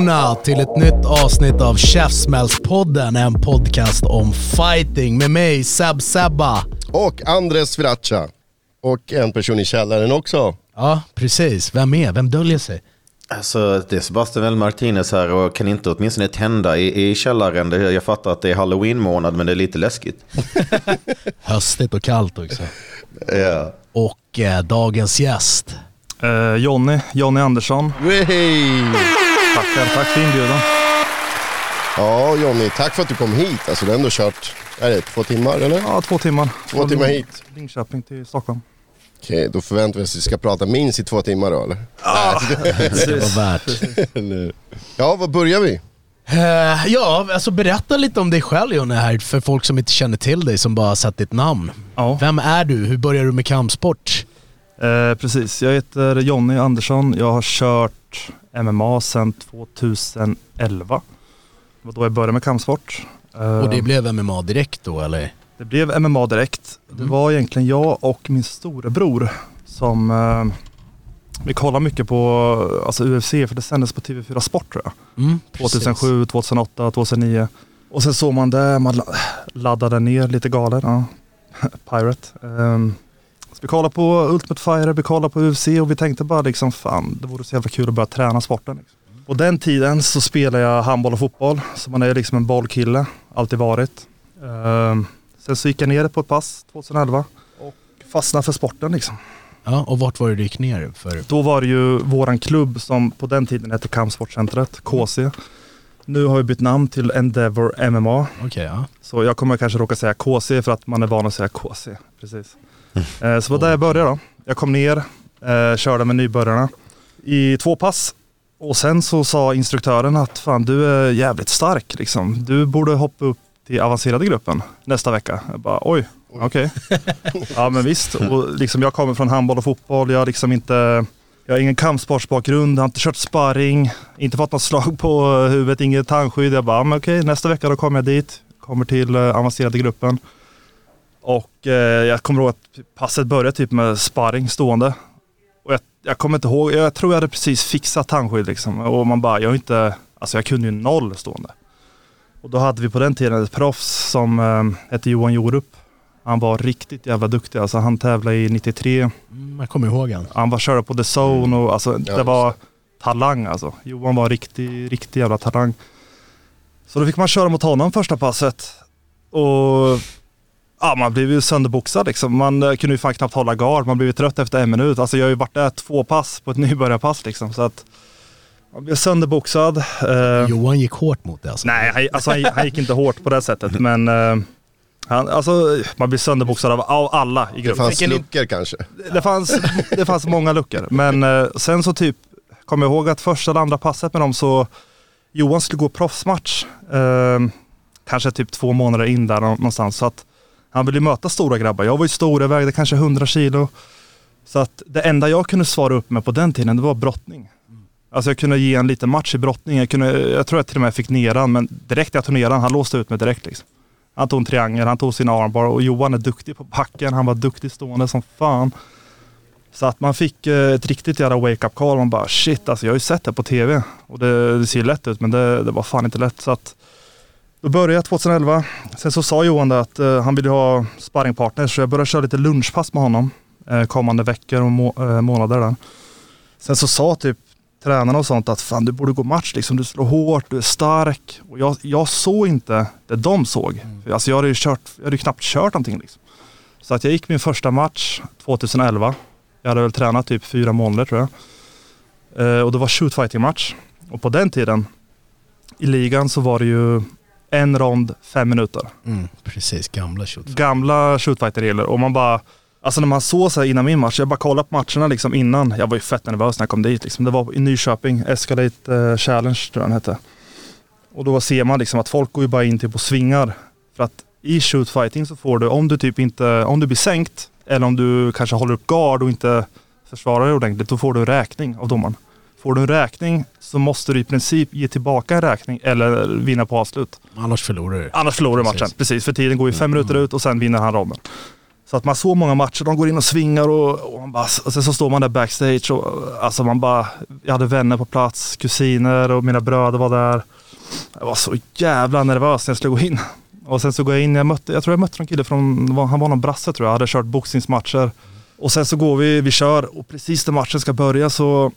Välkomna till ett nytt avsnitt av Käftsmällspodden, en podcast om fighting med mig Seb Sebba. Och Andres Sriracha. Och en person i källaren också. Ja, precis. Vem är? Vem döljer sig? Alltså, det är Sebastian L. Martinez här och kan inte åtminstone tända i, i källaren. Det, jag fattar att det är halloween-månad men det är lite läskigt. Höstigt och kallt också. Ja. Och eh, dagens gäst. Eh, Jonny, Jonny Andersson. Wey! Tackar, tack för inbjudan. Ja Jonny, tack för att du kom hit. Alltså du har ändå kört, är det två timmar eller? Ja, två timmar. Två timmar hit. Linköping till Stockholm. Okej, då förväntar vi oss att vi ska prata minst i två timmar då eller? Det var värt. Eller- Ja, var börjar vi? Eh, ja, alltså berätta lite om dig själv Jonny här för folk som inte känner till dig som bara har sett ditt namn. Ja, Vem är du? Hur började du med kampsport? eh, precis. Jag heter Jonny Andersson. Jag har kört MMA sedan 2011. Det var då jag började med kampsport. Och det blev MMA direkt då eller? det blev MMA direkt. Det var egentligen jag och min storebror som eh, vi kollade mycket på alltså UFC för det sändes på TV4 Sport tror jag. Mm, precis. 2007, 2008, 2009. Och sen såg man det, man la- laddade ner lite galet. Ja. Pirate. Um, så vi kollade på Ultimate Fighter, vi kollade på UFC och vi tänkte bara liksom fan det vore så jävla kul att börja träna sporten. Liksom. På den tiden så spelade jag handboll och fotboll. Så man är liksom en bollkille, alltid varit. Ehm, sen så gick jag ner på ett pass 2011 och fastnade för sporten liksom. Ja, och vart var det du gick ner för? Då var det ju våran klubb som på den tiden hette Kampsportcentret, KC. Nu har vi bytt namn till Endeavor MMA. Okej, ja. Så jag kommer kanske råka säga KC för att man är van att säga KC. Precis. Eh, så var där jag började då. Jag kom ner, eh, körde med nybörjarna i två pass. Och sen så sa instruktören att fan du är jävligt stark liksom. Du borde hoppa upp till avancerade gruppen nästa vecka. Jag bara oj, okej. ja men visst. Och liksom, jag kommer från handboll och fotboll. Jag har liksom inte jag har ingen kampsportsbakgrund, har inte kört sparring, inte fått något slag på huvudet, inget tandskydd. Jag bara, men okej, nästa vecka då kommer jag dit, kommer till eh, avancerade gruppen. Och eh, jag kommer ihåg att passet började typ med sparring stående. Och jag, jag kommer inte ihåg, jag tror jag hade precis fixat tandskydd liksom. Och man bara, jag har inte, alltså jag kunde ju noll stående. Och då hade vi på den tiden ett proffs som eh, hette Johan Jorup. Han var riktigt jävla duktig, alltså han tävlade i 93. Mm, jag kommer ihåg han. Han var körde på The Zone och alltså, Ja, det var talang alltså. Johan var riktig, riktig jävla talang. Så då fick man köra mot honom första passet. Och ja, man blev ju sönderboxad liksom. Man eh, kunde ju fan knappt hålla gard. Man blev ju trött efter en minut. Alltså jag har ju varit där två pass på ett nybörjarpass liksom. Så att man blev sönderboxad. Eh, Johan gick hårt mot det alltså. Nej, han, alltså, han, han gick inte hårt på det sättet. Men eh, han, alltså, man blir sönderboxad av, av alla i Det gruppen. fanns luckor kanske. Det fanns, det fanns många luckor. Men eh, sen så typ, kommer jag ihåg att första eller andra passet med dem så Johan skulle gå proffsmatch. Eh, kanske typ två månader in där nå- någonstans. Så att han ville möta stora grabbar. Jag var ju stor, jag vägde kanske 100 kilo. Så att det enda jag kunde svara upp med på den tiden, det var brottning. Alltså jag kunde ge en liten match i brottning. Jag, kunde, jag tror jag till och med fick ner han, men direkt jag tog ner han, han låste ut mig direkt liksom. Han tog en triangel, han tog sin armbar och Johan är duktig på backen. Han var duktig stående som fan. Så att man fick eh, ett riktigt jävla wake-up call. Man bara shit alltså jag har ju sett det på tv. Och det, det ser lätt ut men det, det var fan inte lätt. Så att då började jag 2011. Sen så sa Johan det att eh, han ville ha sparringpartners så jag började köra lite lunchpass med honom. Eh, kommande veckor och må, eh, månader där. Sen så sa typ tränarna och sånt att fan du borde gå match liksom. Du slår hårt, du är stark. Och jag, jag såg inte det de såg. För Alltså jag hade ju kört, jag hade ju knappt kört någonting liksom. Så att jag gick min första match 2011. Jag hade väl tränat typ fyra månader tror jag. Eh, och det var shootfighting match. Och på den tiden i ligan så var det ju en rond, fem minuter. Mm, precis, gamla shoot. Gamla shootfighter-regler och man bara Alltså när man såg så innan min match, jag bara kollade på matcherna liksom innan. Jag var ju fett nervös när jag kom dit. Liksom. Det var i Nyköping, Escalate eh, Challenge tror jag den hette. Och då ser man liksom att folk går ju bara in typ och svingar. För att i shootfighting så får du, om du typ inte, om du blir sänkt eller om du kanske håller upp gard och inte försvarar dig ordentligt, då får du räkning av domaren. Får du en räkning så måste du i princip ge tillbaka en räkning eller vinna på avslut. Annars förlorar du. Annars förlorar du matchen. Precis. För tiden går ju fem minuter ut och sen vinner han ronden. Så att man så många matcher, de går in och svingar och, och, bara, och sen så står man där backstage och alltså man bara, jag hade vänner på plats, kusiner och mina bröder var där. Jag var så jävla nervös när jag skulle gå in. Och sen så går jag in, jag, mötte, jag tror jag mötte någon kille från, han var någon brasse tror jag, hade kört boxningsmatcher. Och sen så går vi, vi kör och precis när matchen ska börja så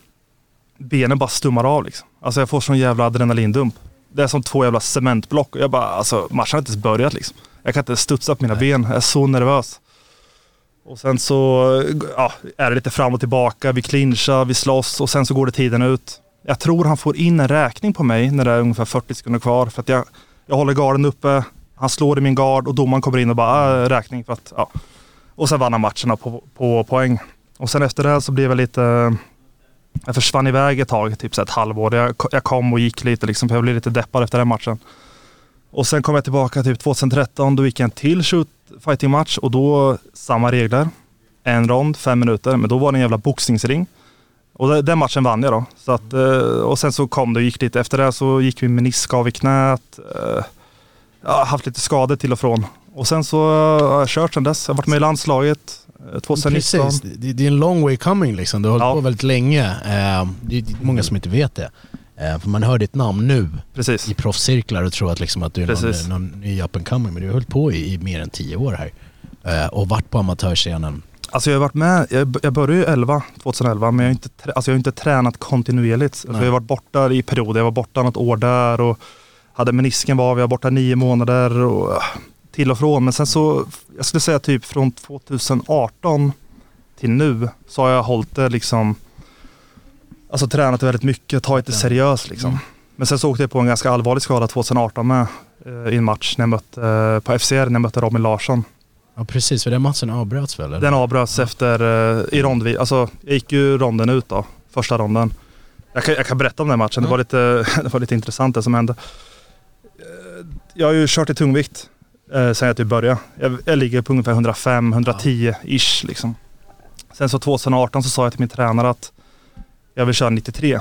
benen bara stummar av liksom. Alltså jag får sån jävla adrenalindump. Det är som två jävla cementblock jag bara, alltså matchen har inte ens börjat liksom. Jag kan inte studsa på mina ben, jag är så nervös. Och sen så ja, är det lite fram och tillbaka, vi clinchar, vi slåss och sen så går det tiden ut. Jag tror han får in en räkning på mig när det är ungefär 40 sekunder kvar. För att jag, jag håller garden uppe, han slår i min gard och domaren kommer in och bara äh, räkning för att, ja. Och sen vann han matcherna på, på poäng. Och sen efter det så blev jag lite, jag försvann iväg ett tag, typ så ett halvår. Jag, jag kom och gick lite liksom, för jag blev lite deppad efter den matchen. Och sen kom jag tillbaka typ 2013, då gick jag en till shoot fighting match och då samma regler. En rond, fem minuter, men då var det en jävla boxningsring. Och den matchen vann jag då. Så att, eh, och sen så kom det och gick lite. Efter det så gick vi menisk av i knät. eh, Jag har haft lite skador till och från. Och sen så har jag kört sen dess. Jag har varit med i landslaget 2019. Precis, det, det är en long way coming liksom. Du har hållit Ja. på väldigt länge. Eh, det är många som inte vet det. Eh, för man hör ditt namn nu Precis. i proffscirklar och tror att, liksom att du är Precis. någon, någon ny up and coming. Men du har hållit på i, i mer än tio år här. Eh, och varit på amatörscenen. Alltså jag har varit med, jag, jag började ju 11, 2011, men jag har inte, alltså jag har inte tränat kontinuerligt. Alltså jag har varit borta i perioder, jag var borta något år där och hade menisken var, vi var borta nio månader och till och från. Men sen så, jag skulle säga typ från 2018 till nu så har jag hållit det liksom, alltså tränat väldigt mycket, tagit det seriöst liksom. Men sen så åkte jag på en ganska allvarlig skada 2018 med eh, i en match när jag mötte, eh, på FCR när jag mötte Robin Larsson. Ja precis, för den matchen avbröts väl? eller? Den avbröts efter, eh, i rondvid, alltså jag gick ju ronden ut då, första ronden. Jag kan, jag kan berätta om den matchen, det, var lite, det var lite intressant det som hände. Jag har ju kört i tungvikt eh, sen jag typ började. Jag, jag ligger på ungefär 105-110-ish liksom. Sen så 2018 så sa jag till min tränare att jag vill köra 93.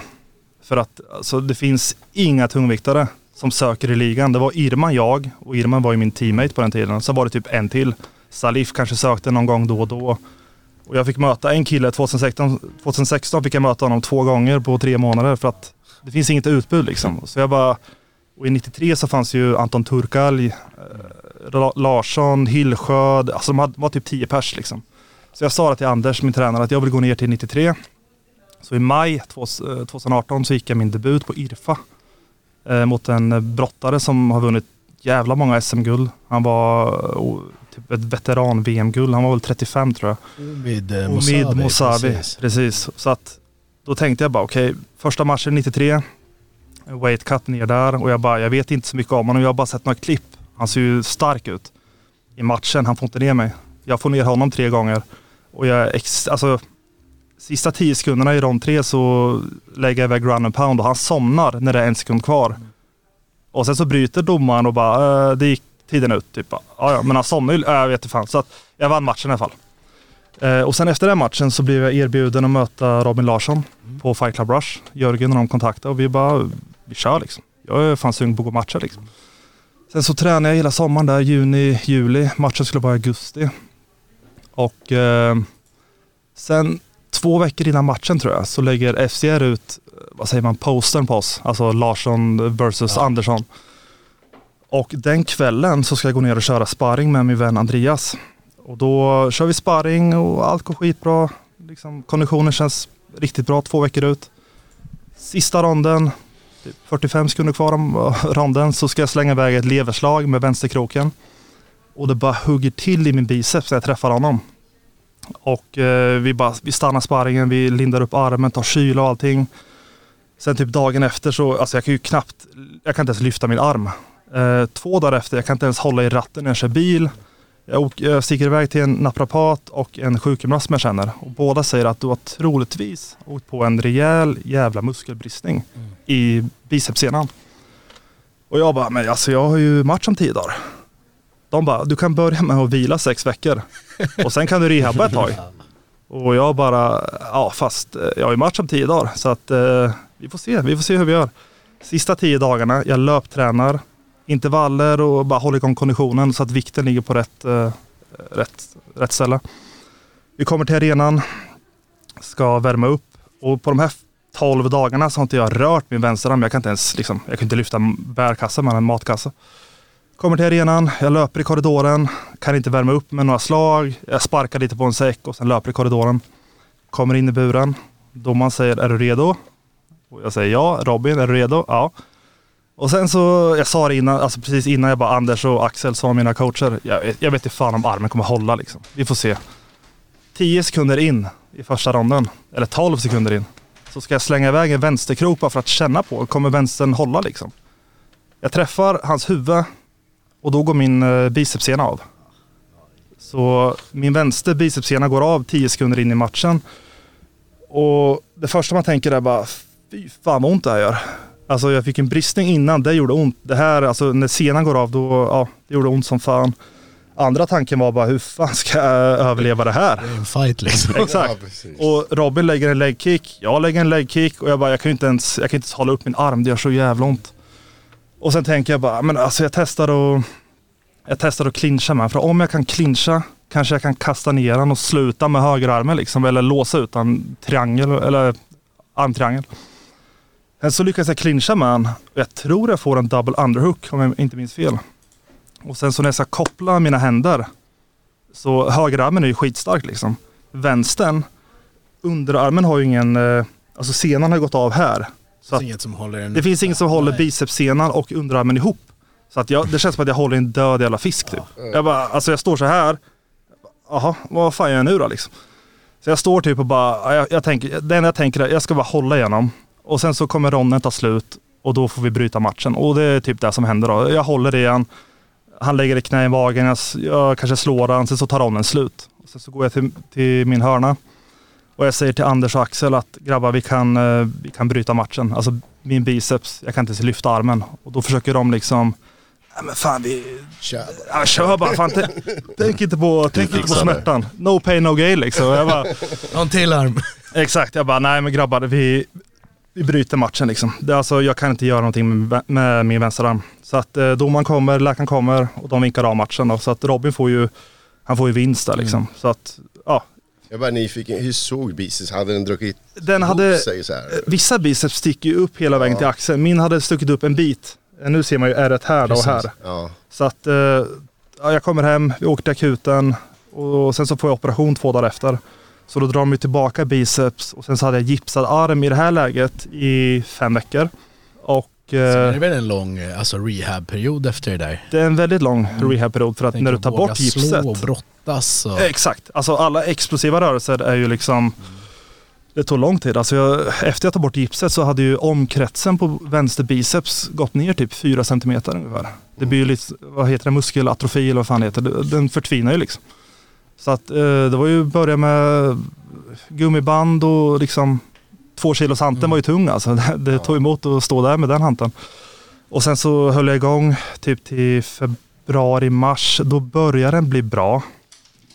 För att alltså, det finns inga tungviktare som söker i ligan. Det var Irman, jag och Irman var ju min teammate på den tiden. Sen var det typ en till. Salif kanske sökte någon gång då och då. Och jag fick möta en kille 2016, 2016 fick jag möta honom två gånger på tre månader för att det finns inget utbud liksom. Så jag bara, och i 93 så fanns ju Anton Turkalj, eh, Larsson, Hillsjö, alltså de hade- var typ 10 pers liksom. Så jag sa till Anders, min tränare, att jag vill gå ner till 93. Så i maj 2018 så gick jag min debut på IRFA eh, mot en eh, brottare som har vunnit jävla många SM-guld. Han var eh, typ ett veteran-VM-guld. Han var väl 35 tror jag. Omid eh, Omid Mosavi. Mosavi. precis. Precis. Så att då tänkte jag bara okej, första matchen 93. Weight cut ner där och jag bara, jag vet inte så mycket om honom. Jag har bara sett några klipp. Han ser ju stark ut. I matchen, han får inte ner mig. Jag får ner honom tre gånger. Och jag, är ex, alltså sista tio sekunderna i de tre så lägger jag iväg run and pound och han somnar när det är en sekund kvar. Och sen så bryter domaren och bara, äh, det gick tiden ut. Typ. Ja, ja, men han somnade ju, äh, jag vet fan. Så att jag vann matchen i alla fall. Eh, och sen efter den matchen så blev jag erbjuden att möta Robin Larsson på Fight Club Rush. Jörgen och de kontaktade och vi bara, vi kör liksom. Jag är fan sugen på att gå matcher liksom. Sen så tränade jag hela sommaren där, juni, juli. Matchen skulle vara i augusti. Och eh, sen två veckor innan matchen tror jag så lägger FCR ut, eh, vad säger man, postern på oss. Alltså Larsson versus Andersson. Och den kvällen så ska jag gå ner och köra sparring med min vän Andreas. Och då kör vi sparring och allt går skitbra. Liksom, konditionen känns riktigt bra två veckor ut. Sista ronden, typ 45 sekunder kvar om eh, ronden, så ska jag slänga iväg ett leverslag med vänsterkroken. Och det bara hugger till i min biceps när jag träffar honom. Och eh, vi, bara, vi stannar sparringen, vi lindar upp armen, tar kyla och allting. Sen typ dagen efter så, alltså jag kan ju knappt, jag kan inte ens lyfta min arm. Eh, två dagar efter, jag kan inte ens hålla i ratten när jag kör bil. Jag, åker, jag sticker iväg till en naprapat och en sjukgymnast som jag känner. Och båda säger att du har troligtvis åkt på en rejäl jävla muskelbristning i bicepssenan. Och jag bara, men alltså jag har ju match om tio dagar. De bara, du kan börja med att vila sex veckor och sen kan du rehabba ett tag. Och jag bara, ja fast eh, jag har ju match om tio dagar så att eh, vi får se, vi får se hur vi gör. Sista tio dagarna, jag löptränar, intervaller och bara håller igång konditionen så att vikten ligger på rätt, eh, rätt, rätt ställe. Vi kommer till arenan, ska värma upp och på de här 12 dagarna så har inte jag rört min vänsterarm. Jag kan inte ens liksom, jag kan inte lyfta bärkassa med en matkasse. Kommer till arenan, jag löper i korridoren, kan inte värma upp med några slag. Jag sparkar lite på en säck och sen löper i korridoren. Kommer in i buren. Domaren säger, är du redo? Och jag säger ja. Robin, är du redo? Ja. Och sen så, jag sa det innan, alltså precis innan jag bara, Anders och Axel sa mina coacher, jag, jag vet inte fan om armen kommer hålla liksom. Vi får se. 10 sekunder in i första ronden, eller 12 sekunder in, så ska jag slänga iväg en vänsterkrok bara för att känna på, kommer vänstern hålla liksom? Jag träffar hans huvud och då går min eh, bicepssena av. Så min vänster bicepssena går av 10 sekunder in i matchen. Och det första man tänker är bara, fy fan vad ont det här gör. Alltså jag fick en bristning innan, det gjorde ont. Det här, alltså när senan går av, då, ja, det gjorde ont som fan. Andra tanken var bara, hur fan ska jag överleva det här? Det är en fight liksom. Exakt. Ja. Och Robin lägger en legkick, jag lägger en legkick och jag bara, jag kan ju inte ens, jag kan inte ens hålla upp min arm, det gör så jävla ont. Och sen tänker jag bara, men alltså jag testar att, jag testar att clincha med, för om jag kan clincha kanske jag kan kasta ner den och sluta med högerarmen liksom, eller låsa ut en triangel, eller armtriangel. Sen så lyckas jag clincha med den. Jag tror jag får en double underhook om jag inte minns fel. Och sen så när jag ska koppla mina händer så högerarmen är ju skitstark liksom. Vänstern, underarmen har ju ingen, eh, alltså senan har gått av här. Så Det att finns inget som håller en... det finns inget som håller bicepssenan och underarmen ihop. Så att jag, det känns som att jag håller en död jävla fisk typ. Jag bara, alltså jag står så här. Jaha, vad fan gör jag nu då liksom? Så jag står typ och bara, ja, jag, jag tänker, det enda jag tänker är jag ska bara hålla igenom. Och sen så kommer ronden ta slut och då får vi bryta matchen. Och det är typ det som händer då. Jag håller igen. Han lägger ett knä i magen, jag, jag kanske slår han, sen så tar ronden slut. Och sen så går jag till, till min hörna. Och jag säger till Anders och Axel att grabbar vi kan, eh, vi kan bryta matchen. Alltså min biceps, jag kan inte ens lyfta armen. Och då försöker de liksom, nej men fan vi, Kör. ja, kör bara. Fan, tänk, tänk inte på, tänk inte på smärtan. No pain no gain liksom. Jag bara, Någon till arm. exakt, jag bara nej men grabbar vi, vi bryter matchen liksom. Det är alltså, jag kan inte göra någonting med, med min vänsterarm. Så att eh, domaren kommer, läkaren kommer och de vinkar av matchen. Då. Så att Robin får ju, han får ju vinst där liksom. Så att, ja. Jag är bara nyfiken, hur såg biceps? Hade den druckit Den hade, sig så här? Vissa biceps sticker ju upp hela vägen till axeln. Min hade stuckit upp en bit. Eh, Nu ser man ju ärret här då och här. Ja. Så att eh, ja, jag kommer hem, vi åker till akuten och sen så får jag operation två dagar efter. Så då drar de tillbaka biceps och sen så hade jag gipsad arm i det här läget i fem veckor. Och Sen är eh, det väl en lång eh, alltså, rehab-period efter det där. det är en väldigt lång rehabperiod för att när du tar bort gipset. slå och brottas och... Exakt, alltså alla explosiva rörelser är ju liksom det tog lång tid. Alltså jag, efter jag tog bort gipset så hade ju omkretsen på vänster biceps gått ner typ 4 cm ungefär. Det blir ju lite, vad heter det, muskelatrofi eller vad fan det heter. Det- Den förtvinar ju liksom. Så att eh, det var ju börja med gummiband och liksom två kilos hanteln var ju tung alltså. Det, det tog emot att stå där med den hanteln. Och sen så höll jag igång typ till februari, mars. Då började den bli bra.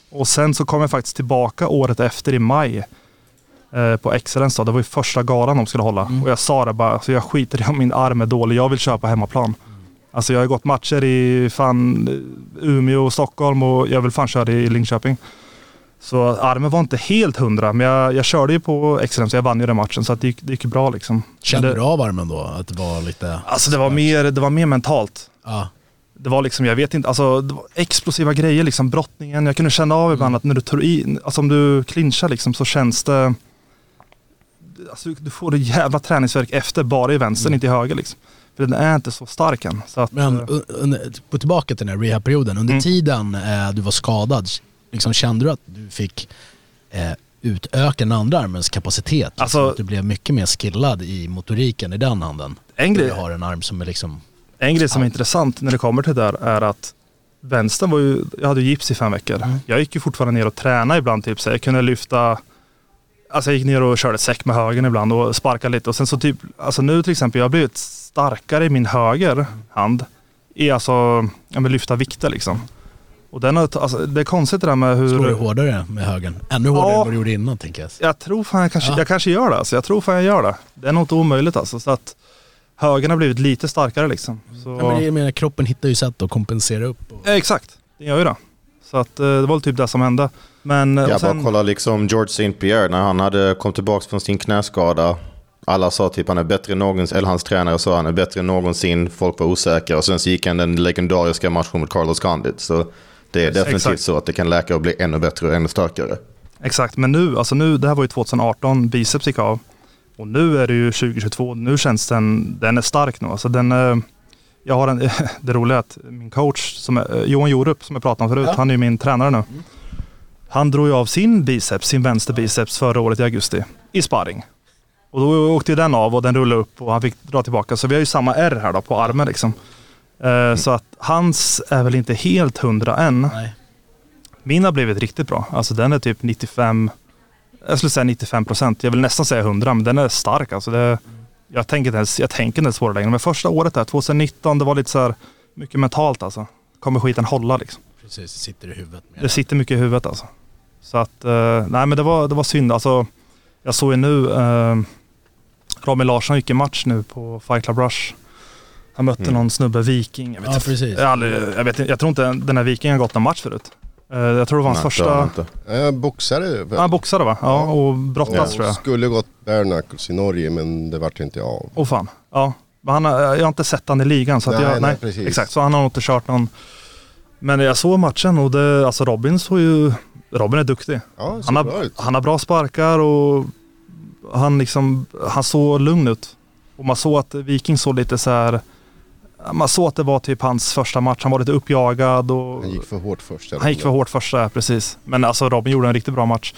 Och sen så kom jag faktiskt tillbaka året efter i maj. Eh, på Excellence då. Det var ju första galan de skulle hålla. Och jag sa det bara, alltså jag skiter i om min arm är dålig. Jag vill köpa hemmaplan. Alltså jag har gått matcher i fan eh, Umeå och Stockholm och jag vill fan köra i Linköping. Så armen var inte helt hundra, men jag, jag körde ju på Excellence och jag vann ju den matchen. Så det, gick, det gick bra liksom. Kände du av armen då? Att det var lite... Alltså det var, mer, det var mer mentalt. Ja. Det var liksom, jag vet inte, alltså det var explosiva grejer liksom, brottningen. Jag kunde känna av ibland att när du tar i, alltså om du clinchar liksom så känns det, alltså du får det jävla träningsverk efter, bara i vänster, inte i höger liksom. För den är inte så stark än. Så att, Men eh, un- under, på tillbaka till den här rehabperioden. Under Mm. tiden eh, du var skadad, liksom, kände du att du fick eh, utöka den andra armens kapacitet. Liksom, Alltså- att du blev mycket mer skillad i motoriken i den handen. En Du grej, har en arm som är liksom... en grej som är intressant när det kommer till det där är att vänstern var ju, jag hade ju gips i fem veckor. Mm. Jag gick ju fortfarande ner och tränade ibland. Typ, så jag kunde lyfta, alltså jag gick ner och körde säck med högen ibland och sparkade lite. Och sen så typ, alltså nu till exempel, jag har blivit starkare i min höger hand. I alltså, ja men lyfta vikter liksom. Och den har, alltså, det är konstigt det där med hur... Slår du hårdare med högen? Ännu hårdare Ja. än vad du gjorde innan tänker jag. Jag tror fan jag kanske, Ja. jag kanske gör det. Alltså. Jag tror fan jag gör det. Det är inte omöjligt alltså. Så att högen har blivit lite starkare liksom. Så, Ja, men det, jag menar, kroppen hittar ju sätt att kompensera upp. Och... Ja, exakt, det gör ju det. Så att, eh, det var typ det som hände. Men eh, Jag bara sen, kolla liksom George St. Pierre när han hade kom tillbaka från sin knäskada. Alla sa typ han är bättre än någonsin, eller hans tränare sa han är bättre än någonsin. Folk var osäkra och sen så gick han den legendariska matchen mot Carlos Condit. Så det är definitivt Exakt. så att det kan läka och bli ännu bättre och ännu starkare. exakt, men nu, alltså nu, det här var ju 2018, biceps gick av. Och nu är det ju 2022, nu känns den, den är stark nu. Alltså den, eh, jag har en, det roliga är att min coach, som är, eh, Johan Jorup, som jag pratade om förut, han är ju min tränare nu. Han drog ju av sin biceps, sin vänster biceps förra året i augusti, i sparring. Och då åkte ju den av och den rullade upp och han fick dra tillbaka. Så vi har ju samma R här då på armen liksom. Eh, Så att hans är väl inte helt hundra än. Nej. Min har blivit riktigt bra. Alltså den är typ 95, jag skulle säga 95 procent. Jag vill nästan säga 100, men den är stark. Alltså det, jag tänker inte ens, jag tänker inte ens på det längre. Men första året där, 2019, det var lite så här mycket mentalt alltså. Kommer skiten hålla liksom. Precis, det sitter i huvudet. Med Det sitter mycket i huvudet alltså. Så att, eh, nej men det var, det var synd. Alltså, jag såg ju nu, eh, Robin Larsson gick i match nu på Fight Club Rush. Han mötte Mm. någon snubbe, Viking. Jag, vet Ja, precis. jag, aldrig, jag, vet, jag tror inte den här Vikingen har gått någon match förut. Eh, jag tror det var hans han första... Jag boxare. Ja, Han boxade va? Ja, och brottas tror jag. Skulle gått bare knuckles i Norge men det vart inte av. Åh fan. Ja. Men han har, jag har inte sett han i ligan så att Nej, jag, nej, nej, precis. exakt. Så han har nog inte kört någon. Men jag såg matchen och det, alltså Robin såg ju, Robin är duktig. Ja, Han bra har, ut. han har bra sparkar och han liksom, han såg lugn ut. Och man såg att Viking såg lite så här, man såg att det var typ hans första match. Han var lite uppjagad och Han gick för hårt först. han gick för hårt första, precis. Men alltså Robin gjorde en riktigt bra match.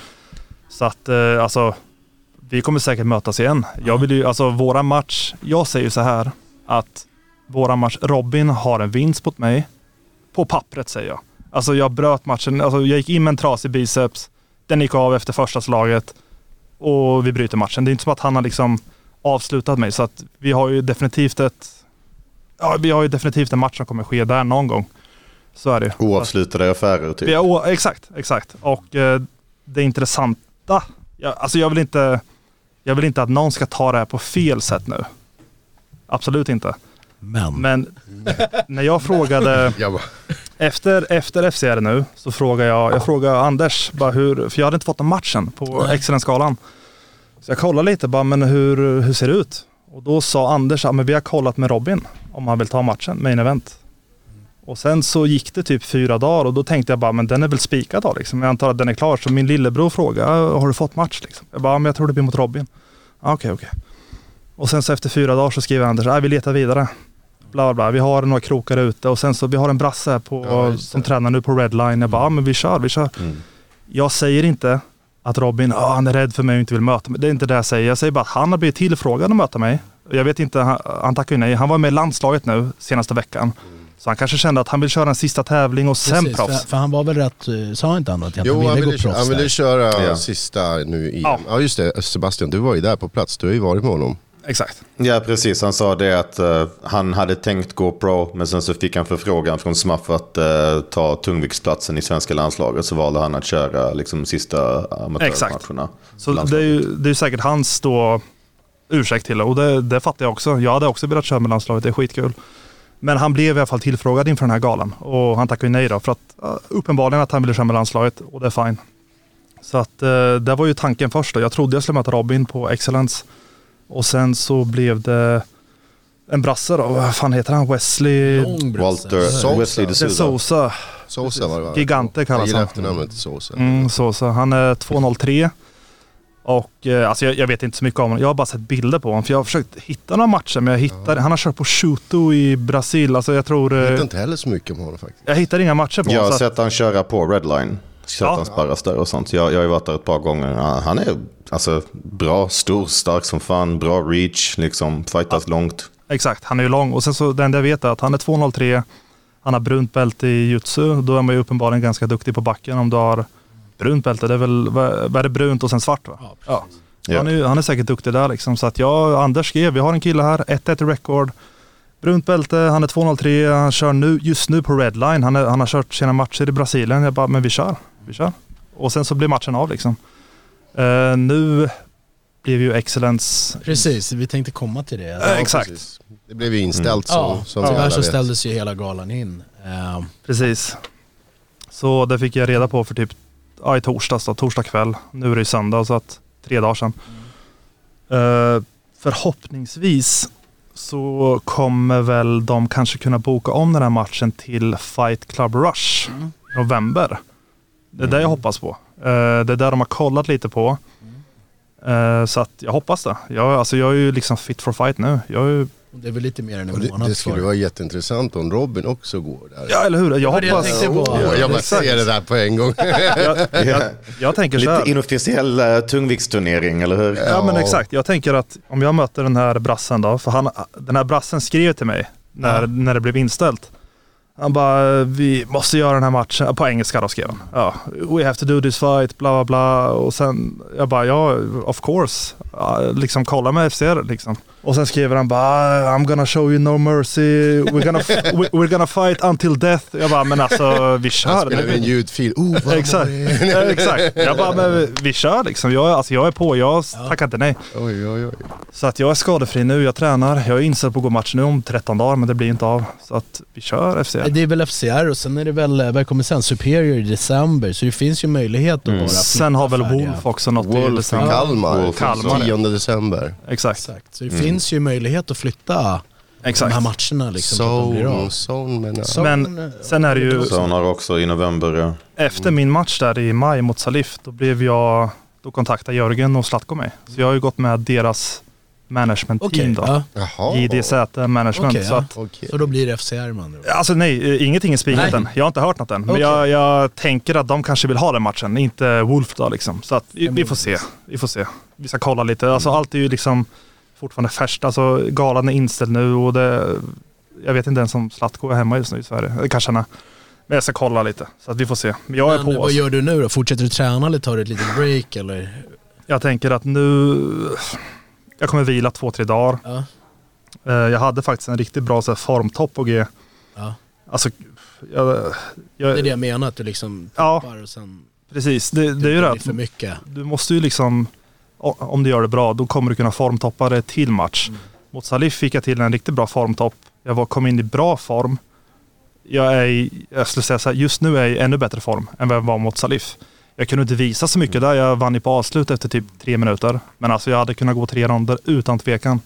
Så att eh, alltså, vi kommer säkert mötas igen. Jag vill ju, alltså våra match, jag säger ju så här att våra match, Robin har en vinst mot mig. På pappret säger jag. Alltså jag bröt matchen, alltså jag gick in med en trasig biceps. Den gick av efter första slaget. Och vi bryter matchen. Det är inte som att han har liksom avslutat mig. Så att vi har ju definitivt ett Ja, vi har ju definitivt en match som kommer ske där någon gång. Så är det. Oavslutade affärer typ. Vi har, å- exakt, exakt. Och eh, det intressanta, jag, alltså jag vill, inte, jag vill inte att någon ska ta det här på fel sätt nu. Absolut inte. Men, Men när jag frågade, Jag bara, efter, efter FCR nu, så frågade jag, jag frågade Anders, bara hur, för jag hade inte fått en matchen på Excellence-skalan. Så jag kollade lite, bara, men hur, hur ser det ut? Och då sa Anders, ja, men vi har kollat med Robin om han vill ta matchen, main event. Och sen så gick det typ fyra dagar och då tänkte jag bara, men den är väl spikad då liksom. Jag antar att den är klar. Så min lillebror frågade, "Ja, har du fått match liksom? Jag bara, men jag tror det blir mot Robin. "Ja, Okej, okej. Och sen så efter fyra dagar så skriver Anders, ja, vi letar vidare. Bla, bla, bla. Vi har några krokar ute och sen så vi har en brasse här på, Ja, som tränar nu på Redline. Jag bara, ja, men vi kör, vi kör. Mm. Jag säger inte att Robin, "Ja, han är rädd för mig och inte vill möta mig. Det är inte det jag säger. Jag säger bara att han har blivit tillfrågad att möta mig. Jag vet inte, han, han tackar ju nej. Han var med i landslaget nu senaste veckan. Så han kanske kände att han vill köra en sista tävling och sen precis, proffs. för, för han var väl rätt, eh, sa inte han att han jo, ville han gå ville, proffs han ville köra Ja. sista nu i Ja. Ja. just det, Sebastian, du var ju där på plats. Du har ju varit med honom. Exakt. Ja, precis. Han sa det att eh, han hade tänkt gå pro, men sen så fick han förfrågan från SMAF att eh, ta tungviktsplatsen i svenska landslaget. Så valde han att köra liksom sista amatörmatcherna. Så det är ju det är säkert hans då ursäkt till. Och det, det fattar jag också. Jag hade också velat köra med landslaget, det är skitkul. Men han blev i alla fall tillfrågad inför den här galan. Och han tackade nej då. För att uh, uppenbarligen att han ville köra med landslaget och det är fine. Så att uh, det var ju tanken först då. Jag trodde jag skulle möta Robin på Excellence. Och sen så blev det en brasse då. Vad fan heter han? Wesley. Walter Sosa. Wesley de. Sousa. Sosa var det va? Gigante kallas Jag gillar han. efternamnet Sosa. Mm, så, så. Han är 203. Och eh, alltså jag, jag vet inte så mycket om honom. Jag har bara sett bilder på honom. För jag har försökt hitta några matcher men jag hittar, han har kört på Chuto i Brasil. Alltså jag tror... Jag Eh, vet inte heller så mycket om honom faktiskt. jag hittar inga matcher på Jag har honom. så att- sett han köra på Redline. Kört hans sparras där och sånt. Jag, jag har ju varit där ett par gånger. Han- är alltså bra, stor, stark som fan, bra reach, liksom fightas långt. Exakt, han är ju lång. Och sen så, det enda jag vet är att han är 2,03. Han har brunt bälte i jutsu. Då är man ju uppenbarligen ganska duktig på backen om du har brunt bälte. Det är väl, vad är det brunt och sen svart va? Ja. Ja. Han, är, han är säkert duktig där liksom. Så att jag Anders skrev, vi har en kille här, 1-1 i record. Brunt bälte, han är 2,03, han kör nu, just nu på redline. Han, är, han har kört sina matcher i Brasilien. Jag bara, men vi kör, vi kör. Och sen så blir matchen av liksom. Eh, nu blev ju Excellence Precis, vi tänkte komma till det. Eh, exakt. Precis. Det blev ju inställt så, Ja, som tyvärr så ställdes ju hela galan in. Eh, Precis. Så det fick jag reda på för typ ja, i torsdags, då, torsdag kväll. Nu är det ju söndag så att tre dagar sedan. Eh, förhoppningsvis så kommer väl de kanske kunna boka om den här matchen till Fight Club Rush i november. Det är det jag hoppas på. Eh, det är där de har kollat lite på. Eh, så att jag hoppas det. Jag, alltså jag är ju liksom fit for fight nu. Jag är ju, det är väl lite mer än en det, månad det skulle kvar. vara jätteintressant om Robin också går där. ja eller hur? Jag det jag hoppas. på. Åh, jag bara säger det där på en gång. Jag, jag, jag tänker så här. Lite inofficiell uh, tungviktsturnering, eller hur? Ja men Ja. exakt. Jag tänker att om jag möter den här brassen då, för han, den här brassen skrev till mig när, Ja. när det blev inställt. Han bara, vi måste göra den här matchen, på engelska då skrev han. Ja, we have to do this fight, bla bla bla. Och sen, jag bara, ja of course. Ja, liksom kolla med FCR liksom. Och sen skriver han bara, I'm gonna show you no mercy, we're gonna, we- we're gonna fight until death. Jag bara, men alltså vi Han kör. spelar vi en ljudfil. Oh, vad Exakt. Exakt. Jag bara, men vi kör liksom. Jag, alltså, jag är på, jag tackar inte nej. Oj, oj, oj. Så att jag är skadefri nu, jag tränar. Jag är inställd på att gå match nu om 13 dagar men det blir inte av. Så att vi kör FC. Det är väl FCR och sen är det väl, eh, vad kommer sen, Superior i december. Så det finns ju möjlighet att bara Sen har väl färdiga. Wolf också något Wolf i december. Kalmar. Wolf. Kalmar, 10 december. Exakt. Exakt, så det finns ju möjlighet att flytta de Exakt. här matcherna liksom. de Zone, av. zone Men sen är det ju, Så han har också i november, ja. efter min match där i maj mot Salif, då blev jag, då kontaktade Jörgen och Zlatko mig. Så jag har ju gått med deras management Okej, team då. ja. JDZ management. Okej, så ja. att, Okej. Så då blir det FCR ord. Alltså nej, eh, ingenting är spikat än. Jag har inte hört något än. Men Okej. jag, jag tänker att de kanske vill ha den matchen, inte Wolf då liksom. Så att vi, vi får se. Vi får se. Vi ska kolla lite. Alltså allt är ju liksom fortfarande färskt. Alltså galan är inställd nu och det, jag vet inte ens om Zlatko är hemma just nu i Sverige. Det kanske han är. Men jag ska kolla lite. Så att vi får se. Men jag är Men på. vad Alltså. gör du nu då? Fortsätter du träna eller tar du ett litet break eller? Jag tänker att nu, jag kommer vila två, tre dagar. Ja. Eh, Jag hade faktiskt en riktigt bra så här, formtopp på G. Ja. Alltså, jag, jag, Det är det jag menar, att du liksom Ja. och sen precis. Det, det är ju det för mycket. Du måste ju liksom, om du gör det bra, då kommer du kunna formtoppa det till match. Mm. Mot Salif fick jag till en riktigt bra formtopp. Jag var, kom in i bra form. Jag är i, jag skulle säga så här, just nu är jag i ännu bättre form än vad jag var mot Salif. Jag kunde inte visa så mycket där. Jag vann ju på avslut efter typ tre minuter. Men alltså jag hade kunnat gå tre ronder utan tvekan.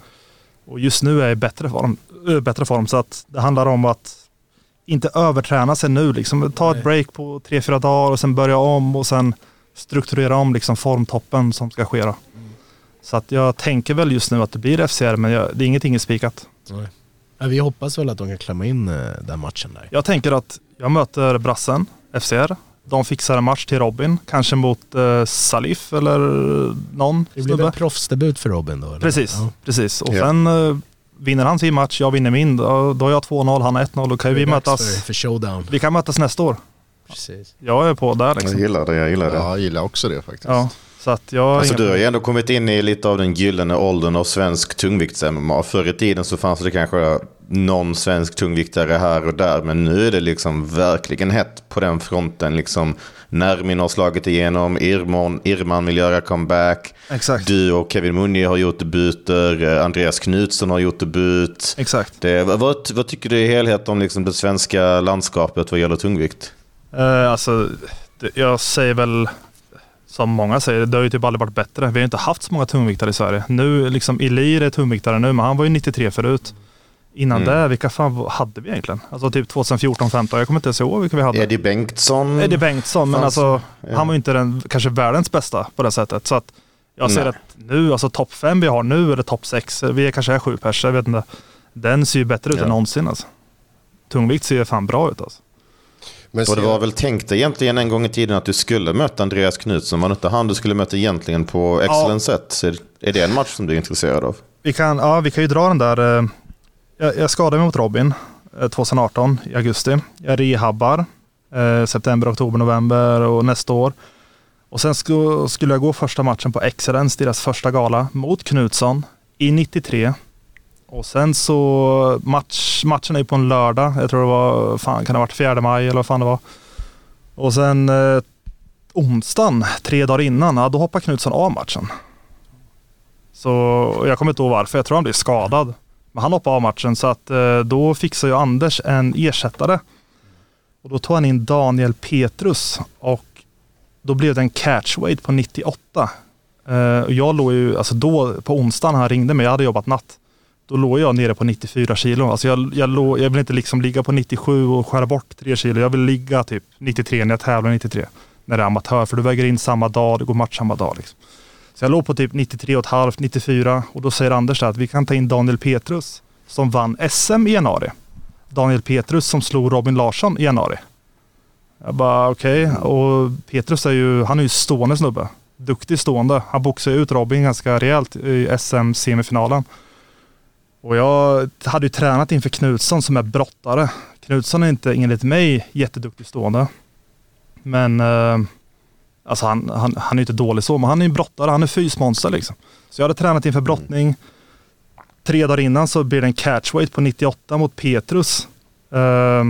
Och just nu är jag i bättre form. Bättre form så att det handlar om att inte överträna sig nu. Liksom. Ta ett break på tre, fyra dagar och sen börja om och sen strukturera om liksom formtoppen som ska ske. Då. Så att jag tänker väl just nu att det blir FCR men jag, det är ingenting är spikat. Ja, vi hoppas väl att de kan klämma in eh, den matchen där. Jag tänker att jag möter brassen, FCR. De fixar en match till Robin, kanske mot eh, Salif eller någon Det blir snubbe. väl proffsdebut för Robin då? Eller? Precis, Ja. precis. Och Ja. sen eh, vinner han sin match, jag vinner min. Då, då har jag 2-0, han har 1-0. Då kan vi mötas. För, för showdown. Vi kan mötas nästa år. Precis. Jag är på där Jag liksom. gillar det, jag gillar det. Ja, jag gillar också det faktiskt. Ja, så att jag Alltså inga- du har ju ändå kommit in i lite av den gyllene åldern av svensk tungvikts-MMA. Förr i tiden så fanns det kanske någon svensk tungviktare här och där, men nu är det liksom verkligen hett på den fronten. Liksom Nermin har slagit igenom, Irman, Irman vill göra comeback. Exakt. Du och Kevin Munje har gjort debuter, eh, Andreas Knutsson har gjort debut. Exakt. Det, vad, vad tycker du i helhet om liksom det svenska landskapet vad gäller tungvikt? Eh, alltså, jag säger väl som många säger, det har ju typ aldrig varit bättre. Vi har inte haft så många tungviktare i Sverige. Nu, liksom Elir är tungviktare nu, men han var ju 93 förut. Innan Mm. det, vilka fan hade vi egentligen? Alltså typ 2014, 15 jag kommer inte ens ihåg vilka vi hade. Eddie Bengtsson? Eddie Bengtsson, men alltså ja. han var ju inte den, kanske världens bästa på det sättet. Så att jag ser Nej. att nu, alltså topp fem vi har nu, eller topp sex, vi är kanske är sju pers, jag vet inte. Den ser ju bättre ut Ja. än någonsin alltså. Tungvikt ser fan bra ut alltså. Men Och det var väl tänkt egentligen en gång i tiden att du skulle möta Andreas Knutsson. Var inte han du skulle möta egentligen på excellent sätt? Så är det en match som du är intresserad av? Vi kan, ja, vi kan ju dra den där. eh, Jag, jag skadade mig mot Robin eh, 2018 i augusti. Jag rehabbar eh, september, oktober, november och nästa år. Och sen sku, skulle jag gå första matchen på Excellence, deras första gala, mot Knutsson i 93. Och sen så match, matchen är ju på en lördag. Jag tror det var, fan kan det ha varit 4 maj eller vad fan det var. Och sen eh, onsdagen, tre dagar innan, ja, då hoppar Knutsson av matchen. Så jag kommer inte ihåg varför, jag tror han blev skadad. Men han hoppade av matchen så att eh, då fixade ju Anders en ersättare. Och då tog han in Daniel Petrus och då blev det en catchweight på 98. Eh, och jag låg ju, alltså då på onsdagen han ringde mig, jag hade jobbat natt. Då låg jag nere på 94 kilo. Alltså jag, jag, låg, jag vill inte liksom ligga på 97 och skära bort 3 kilo. Jag vill ligga typ 93 när jag tävlar 93. När det är amatör, för du väger in samma dag, det går match samma dag. Liksom. Så jag låg på typ 93,5, 94 och då säger Anders här att vi kan ta in Daniel Petrus som vann SM i januari. Daniel Petrus som slog Robin Larsson i januari. Jag bara okej, och Petrus är ju, han är ju stående snubbe. Duktig stående. Han boxade ut Robin ganska rejält i SM-semifinalen. Och jag hade ju tränat inför Knutsson som är brottare. Knutsson är inte enligt mig jätteduktig stående. Men eh, Alltså han, han, han är inte dålig så, men han är en brottare. Han är fysmonster liksom. Så jag hade tränat inför brottning. Tre dagar innan så blir det en catchweight på 98 mot Petrus. Eh,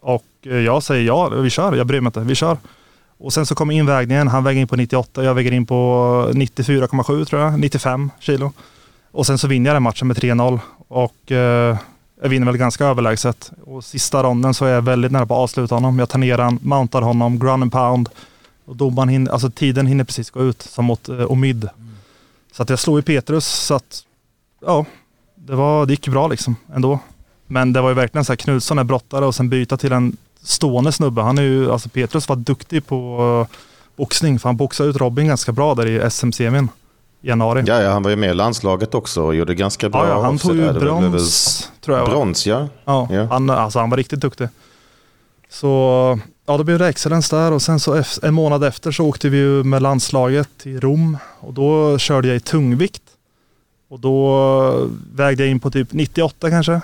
och jag säger ja, vi kör. Jag bryr mig inte. Vi kör. Och sen så kommer invägningen. Han väger in på 98. Jag väger in på 94,7 tror jag. 95 kilo. Och sen så vinner jag den matchen med 3-0. Och eh, jag vinner väl ganska överlägset. Och sista ronden så är jag väldigt nära på att avsluta honom. Jag tar ner han, mountar honom, ground and pound. Och domaren hinner, alltså tiden hinner precis gå ut som mot eh, Omid. Så att jag slog i Petrus så att ja, det, var, det gick bra liksom ändå. Men det var ju verkligen så här Knutsson är brottare och sen byta till en stående snubbe. Han är ju, alltså Petrus var duktig på uh, boxning för han boxade ut Robin ganska bra där i SM-semin januari. Ja, ja, han var ju med i landslaget också och gjorde ganska bra. Ja, ja, han tog ju är det väl- brons tror jag. Brons, ja. Ja, Ja. Han, alltså, han var riktigt duktig. Så ja, då blev det excellence där och sen så en månad efter så åkte vi ju med landslaget till Rom och då körde jag i tungvikt. Och då vägde jag in på typ 98 kanske.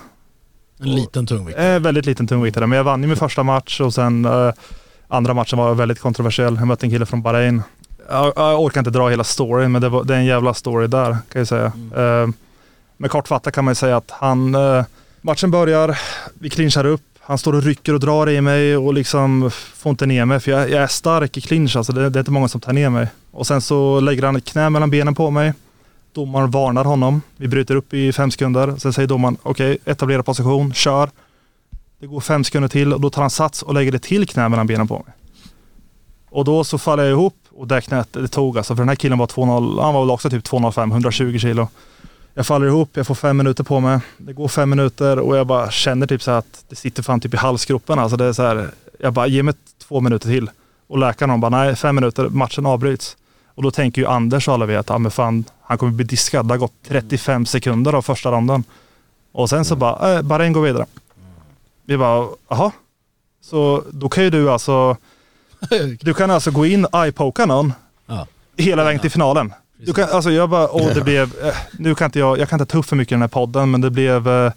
En liten tungvikt. Eh, väldigt liten tungviktare, men jag vann ju min första match och sen eh, andra matchen var väldigt kontroversiell. Jag mötte en kille från Bahrain. Jag, jag orkar inte dra hela storyn, men det, var, det är en jävla story där kan jag säga. Eh, men kortfattat kan man ju säga att han, eh, matchen börjar, vi clinchar upp, han står och rycker och drar i mig och liksom får inte ner mig för jag, jag är stark i clinch alltså. Det, det är inte många som tar ner mig. Och sen så lägger han ett knä mellan benen på mig. Domaren varnar honom. Vi bryter upp i fem sekunder. Sen säger domaren, okej, etablera position, kör. Det går fem sekunder till och då tar han sats och lägger det till knä mellan benen på mig. Och då så faller jag ihop och det knät, det tog alltså. För den här killen var 2,0, han var väl också typ 2,05, 120 kilo. Jag faller ihop, jag får fem minuter på mig. Det går fem minuter och jag bara känner typ så att det sitter fan typ i halsgropen. Alltså det är så här, jag bara, ge mig två minuter till. Och läkaren bara, nej fem minuter, matchen avbryts. Och då tänker ju Anders och alla vet, ja men fan, han kommer bli diskad. Det har gått 35 sekunder av första ronden. Och sen så bara, äh, bara en går vidare. Vi bara, jaha. Så då kan ju du alltså, du kan alltså gå in och eyepoka någon Ja. hela vägen till finalen. Du kan, alltså jag bara, åh det blev, eh, nu kan inte jag, jag kan inte ta upp för mycket i den här podden, men det blev, eh,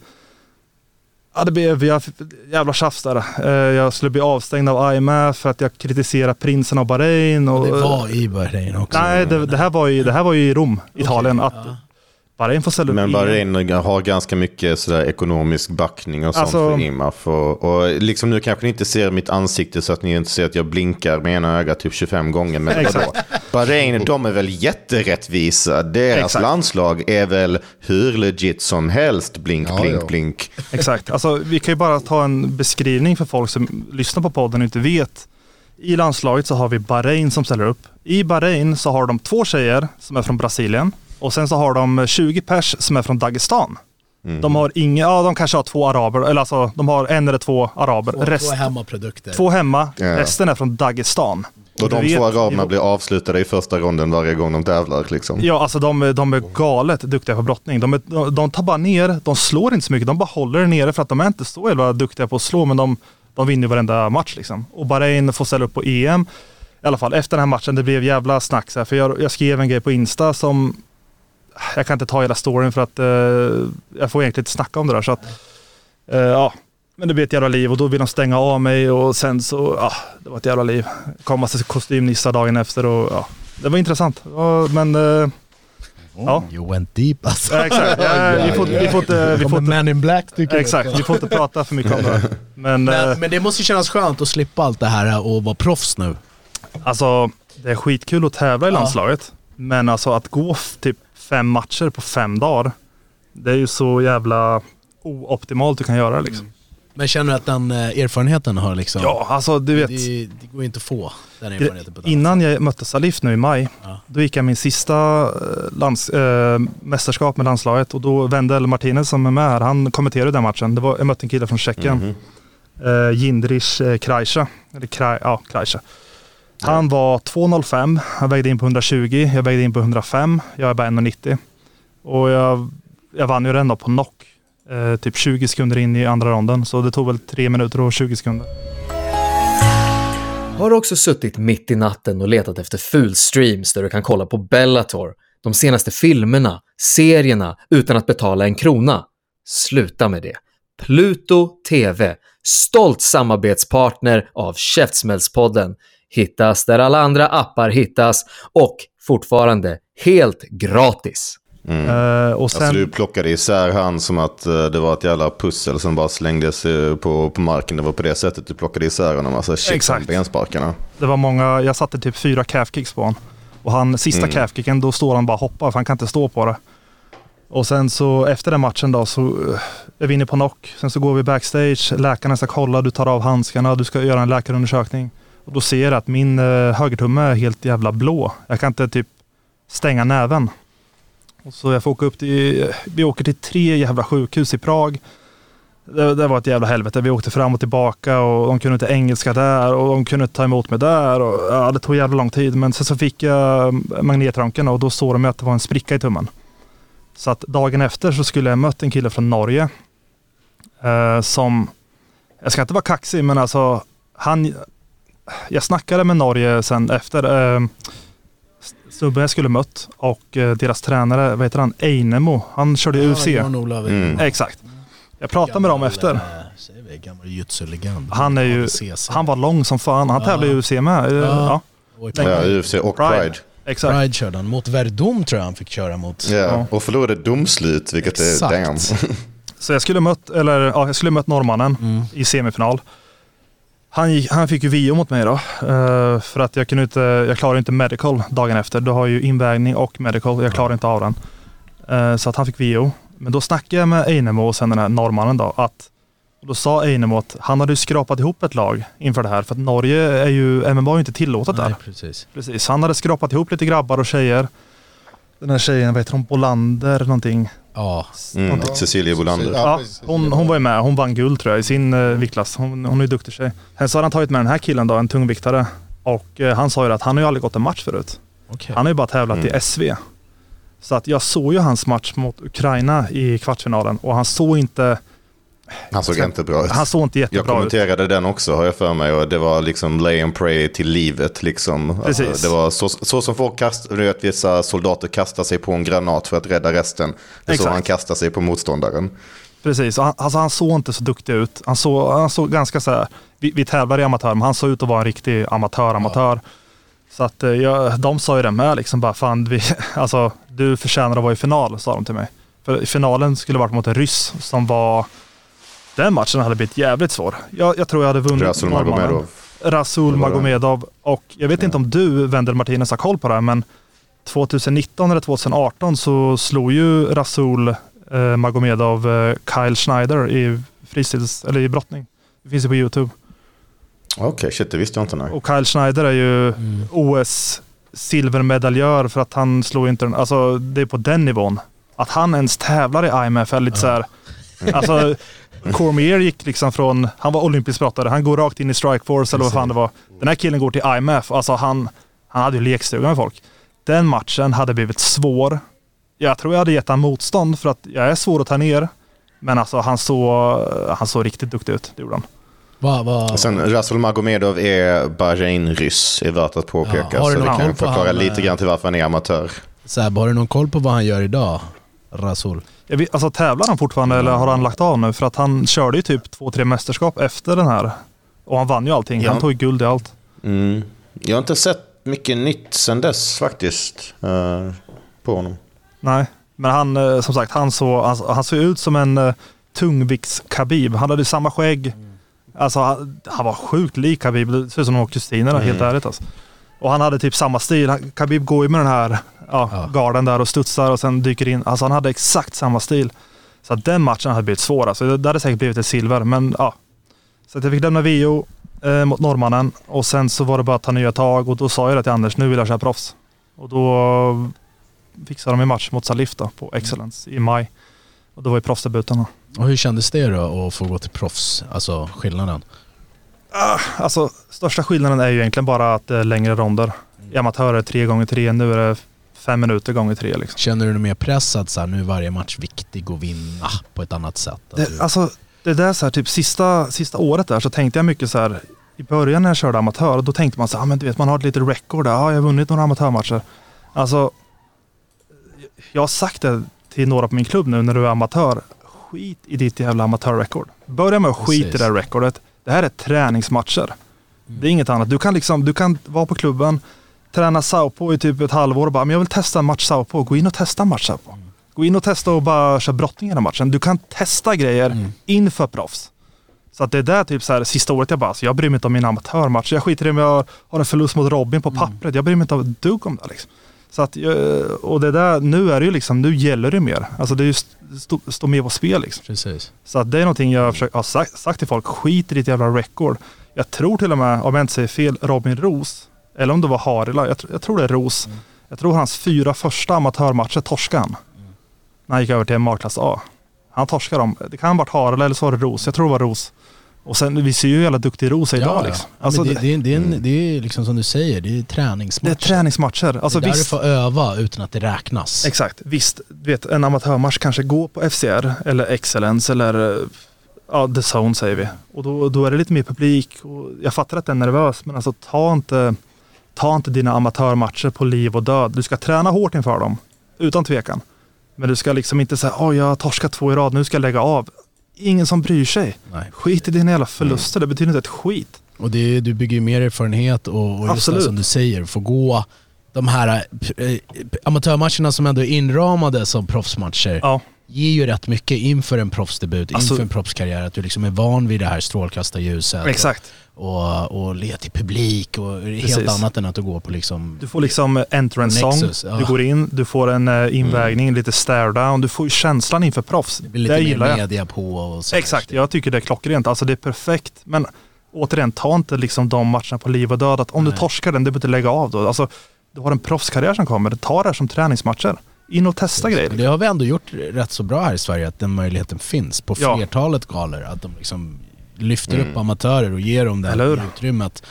ja det blev jag, jävla tjafs där. Eh, jag skulle bli avstängd av IMF för att jag kritiserar prinsen av Bahrain. Och, Det var i Bahrain också. Nej, det, det, här var i, det här var i Rom, Italien. Okej, att ja. Bahrain får upp Men Bahrain har ganska mycket sådär ekonomisk backning och sånt Alltså- för IMAF. Och, och liksom nu kanske ni inte ser mitt ansikte så att ni inte ser att jag blinkar med ena ögat typ 25 gånger. Men Exakt. Bahrain, de är väl jätterättvisa. Deras Exakt. landslag är väl hur legit som helst. Blink, Ja, blink, ja. blink. Exakt. Alltså, vi kan ju bara ta en beskrivning för folk som lyssnar på podden och inte vet. I landslaget så har vi Bahrain som ställer upp. I Bahrain så har de två tjejer som är från Brasilien och sen så har de 20 pers som är från Dagestan. De har inga, ja de kanske har två araber, eller alltså de har en eller två araber. Två, Rest, två hemmaprodukter. två hemma, Ja. resten är från Dagestan. Och de vet- två araberna blir avslutade i första ronden varje gång de tävlar. Liksom. Ja, alltså de, är- de är galet duktiga på brottning. De, är, de, de tar bara ner, de slår inte så mycket, de bara håller det nere för att de är inte så jävla duktiga på att slå, men de, De vinner varenda match liksom. Och Bahrain får ställa upp på EM. I alla fall efter den här matchen, det blev jävla snack så här, För jag, jag skrev en grej på Insta som jag kan inte ta hela storyn för att eh, jag får egentligen inte snacka om det där. Så att, eh, ja. Men det blev ett jävla liv och då vill de stänga av mig och sen så, ja, det var ett jävla liv. kom massa kostymnissar dagen efter och ja, det var intressant. Ja, men eh, ja. You went deep alltså. Ja, exakt. Ja, vi får, vi får inte, vi får inte, Man in Black tycker exakt, vi får inte prata för mycket om det. Men, eh, Men, men det måste kännas skönt att slippa allt det här och vara proffs nu. alltså det är skitkul att tävla i Ja. landslaget. Men alltså att gå typ fem matcher på fem dagar. Det är ju så jävla ooptimalt du kan göra liksom. Men känner du att den eh, erfarenheten har liksom... Ja, alltså du vet. Det, det går inte att få den erfarenheten på annat Innan jag mötte Salif nu i maj, Ja. då gick jag min sista eh, lands, eh, mästerskap med landslaget och då Wendel Martinez som är med här, han kommenterade den matchen. Det var, jag mötte en kille från Tjeckien, Mhm. eh, Jindrich eh, Krajša. Eller Kraj, ja, Krajša. Han var 2,05, han vägde in på 120, jag vägde in på 105, jag är bara 1,90. Och jag, jag vann ju den då på knock, eh, typ 20 sekunder in i andra ronden. Så det tog väl 3 minuter och 20 sekunder. Har du också suttit mitt i natten och letat efter fulstreams där du kan kolla på Bellator, de senaste filmerna, serierna utan att betala en krona? Sluta med det. Pluto TV, stolt samarbetspartner av Käftsmällspodden, hittas där alla andra appar hittas och fortfarande helt gratis. Eh, och sen, Alltså du plockade isär han som att eh, det var ett jävla pussel som bara slängdes eh, på, på marken. Det var på det sättet du plockade isär honom. Alltså shit, Exakt. bensparkarna. Det var många, jag satte typ fyra calfkicks på honom. Och han, sista Mm. calfkicken, då står han bara och hoppar för han kan inte stå på det. Och sen så efter den matchen då så eh, är vi inne på knock. Sen så går vi backstage, läkarna ska kolla, du tar av handskarna, du ska göra en läkarundersökning. Och då ser jag att min eh, högertumme är helt jävla blå. Jag kan inte typ stänga näven. Och så jag får åka upp till, vi åker till tre jävla sjukhus i Prag. Det, det var ett jävla helvete. Vi åkte fram och tillbaka och de kunde inte engelska där och de kunde inte ta emot mig där. Och, ja, det tog jävla lång tid. Men sen så fick jag eh, magnetröntgen och då såg de att det var en spricka i tummen. Så att dagen efter så skulle jag mött en kille från Norge. Eh, som, jag ska inte vara kaxig men alltså han, jag snackade med Norge sen efter. Eh, snubben jag skulle mött och eh, deras tränare, vad heter han, Einemo, han körde UFC. Ja, Jan-Olof. Mm. Exakt. Jag pratade med dem efter. eh, Gammal jujutsu-legend. Han är ju, han var lång som fan. Han Ja. tävlade i UFC med. Eh, Ja. Ja. UFC och Pride. Pride. exakt. Pride körde han. Mot Verdum tror jag han fick köra mot. Ja. Ja. Och förlorade domslut, vilket Exakt. är damn. Så jag skulle mött, eller ja, jag skulle mött norrmannen Mm. i semifinal. Han, han fick ju VO mot mig då. eh, för att jag kunde inte, jag klarade inte medical dagen efter. Du har ju invägning och medical. Jag klarade inte av den. Eh, så att han fick VO. Men då snackade jag med Einemo och sen den här norrmannen då. Att, och då sa Einemo att han hade ju skrapat ihop ett lag inför det här. För att Norge är ju, MMA är ju inte tillåtet där. Nej, precis. Precis, han hade skrapat ihop lite grabbar och tjejer. Den här tjejen, vad heter hon, Bolander någonting. Ja, Mm. Cecilia Bolander. Ja, hon, hon var ju med, hon vann guld tror jag i sin uh, viktklass. Hon, hon är ju duktig tjej. Sen så hade han tagit med den här killen då, en tungviktare. Och eh, han sa ju att han har ju aldrig gått en match förut. okej. Han har ju bara tävlat Mm. i SV. Så att jag såg ju hans match mot Ukraina i kvartsfinalen och han såg inte, Han såg inte bra ut. han såg inte Jag jättebra ut. kommenterade den också har jag för mig och det var liksom lay and pray till livet liksom. Precis. Alltså, det var så, så som folk kastar, vet vissa soldater kastar sig på en granat för att rädda resten. Det är så han kastar sig på motståndaren. Precis, han, alltså han såg inte så duktig ut. Han såg, han såg ganska så här, vi, vi tävlar i amatör, men han såg ut att vara en riktig amatör-amatör. Så att eh, jag, de sa ju det med, liksom bara fan, vi, alltså, du förtjänar att vara i final, sa de till mig. För i finalen skulle varit mot en ryss som var, den matchen hade blivit jävligt svår. Jag, jag tror jag hade vunnit Rasul. Magomedov. Rasul. Magomedov. Och jag vet inte om du, Wendel Martinez, har koll på det här, men 2019 eller 2018 så slog ju Rasul eh, Magomedov eh, Kyle Schneider i fristils, eller i brottning. Det finns ju på Youtube. Okej, shit det visste jag inte. Nej. Och Kyle Schneider är ju OS silvermedaljör för att han slog inte den. Alltså det är på den nivån. Att han ens tävlar i IMF är lite så här. Alltså Cormier gick liksom från, han var olympisk brottare, han går rakt in i Strikeforce eller vad fan det var. Den här killen går till IMF, alltså han, han hade ju lekstuga med folk. Den matchen hade blivit svår. Jag tror jag hade gett han motstånd för att jag är svår att ta ner. Men alltså han såg, han såg riktigt duktig ut, det gjorde han. Vad, vad, Sen Rasul Magomedov är Bahrain-ryss, är värt att påpeka. Ja, så det kan förklara han, lite eh, grann till varför han är amatör. Seb, har du någon koll på vad han gör idag? Rasul? Vet, alltså tävlar han fortfarande eller har han lagt av nu? För att han körde ju typ två, tre mästerskap efter den här. Och han vann ju allting. Ja. Han tog ju guld i allt. Mm. Jag har inte sett mycket nytt sen dess faktiskt. eh, på honom. Nej, men han eh, som sagt, han, så, han, han såg ut som en uh, tungvikts-Khabib. Han hade ju samma skägg. Alltså han, han var sjukt lik Khabib. Det ser ut som de var kusiner Mm. helt ärligt alltså. Och han hade typ samma stil. Khabib går ju med den här ja, Ja. garden där och studsar och sen dyker in. Alltså han hade exakt samma stil. Så den matchen hade blivit svår. Alltså. Det, det hade säkert blivit ett silver, men ja. Så jag fick lämna VO eh, mot norrmannen och sen så var det bara att ta nya tag och då sa jag det till Anders, nu vill jag köra proffs. Och då fixade de en match mot Salif då, på Excellence i maj. Och då var ju proffsdebuten. Och hur kändes det då att få gå till proffs? Alltså skillnaden? Alltså största skillnaden är ju egentligen bara att det är längre ronder. I amatörer är det tre gånger tre, nu är det fem minuter gånger tre liksom. Känner du dig mer pressad så här, nu är varje match viktig att vinna på ett annat sätt? Du- Det, alltså, det där så här, typ sista, sista året där så tänkte jag mycket så här. I början när jag körde amatör, då tänkte man så här, ah, men du vet man har ett litet record där. Ja, jag har vunnit några amatörmatcher. Alltså, jag har sagt det till några på min klubb nu när du är amatör. Skit i ditt jävla amatörrekord. Börja med att skit i det där recordet. Det här är träningsmatcher. Det är inget annat. Du kan liksom, du kan vara på klubben, träna Saupo i typ ett halvår och bara, men jag vill testa en match Saupo. Gå in och testa en match Saupo. Gå in och testa och bara köra brottning i den här matchen. Du kan testa grejer inför proffs. Så att det är där typ så här, sista året jag bara, alltså jag bryr mig inte om mina amatörmatcher. Jag skiter i om jag har en förlust mot Robin på pappret. Jag bryr mig inte ett dugg om det liksom. Så att, jag- och det där, nu är det ju liksom, nu gäller det mer. Alltså det är ju st- stå, stå med på spel liksom. Precis. Så att det är någonting jag försöker, har sagt, sagt till folk, skit i ditt jävla record. Jag tror till och med, om jag inte säger fel, Robin Ros, eller om det var Harila, jag, jag tror det är Ros. Jag tror hans fyra första amatörmatcher torskade han. När han gick över till markklass A. Han torskade dem. Det kan ha varit Harila eller så var det Ros. Jag tror det var Ros. Och sen, vi ser ju hur jävla duktig Ros är idag liksom. Ja, Alltså, men det, det, det, är en, det är liksom som du säger, det är träningsmatcher. det är träningsmatcher. Alltså det är där visst, du får öva utan att det räknas. Exakt. Visst, du vet en amatörmatch kanske går på FCR eller Excellence eller ja, The Zone säger vi. Och då, då är det lite mer publik. Och jag fattar att den är nervös men alltså ta inte, ta inte dina amatörmatcher på liv och död. Du ska träna hårt inför dem. Utan tvekan. Men du ska liksom inte säga oj jag har torskat två i rad, nu ska jag lägga av. Ingen som bryr sig. Nej. Skit i dina jävla förluster, det betyder inte ett skit. Och det, du bygger ju mer erfarenhet och, och just det som du säger, få gå de här eh, amatörmatcherna som ändå är inramade som proffsmatcher Ja. Ger ju rätt mycket inför en proffsdebut, Alltså- inför en proffskarriär. Att du liksom är van vid det här strålkastarljuset. Exakt. Och, och le till publik och helt Precis. annat än att du går på liksom... Du får liksom entrance song, Nexus, ja. du går in, du får en eh, invägning, lite stare down, du får känslan inför proffs. Det blir lite det mer gillar jag. media på och så. Exakt, jag tycker det är klockrent. Alltså det är perfekt. Men återigen, ta inte liksom de matcherna på liv och död. Att om Nej. du torskar den, du behöver inte lägga av då. Alltså, du har en proffskarriär som kommer. Ta det här som träningsmatcher. In och testa grejer. Det har vi ändå gjort rätt så bra här i Sverige, att den möjligheten finns på Ja. flertalet galor. Att de liksom lyfter upp amatörer och ger dem det här utrymmet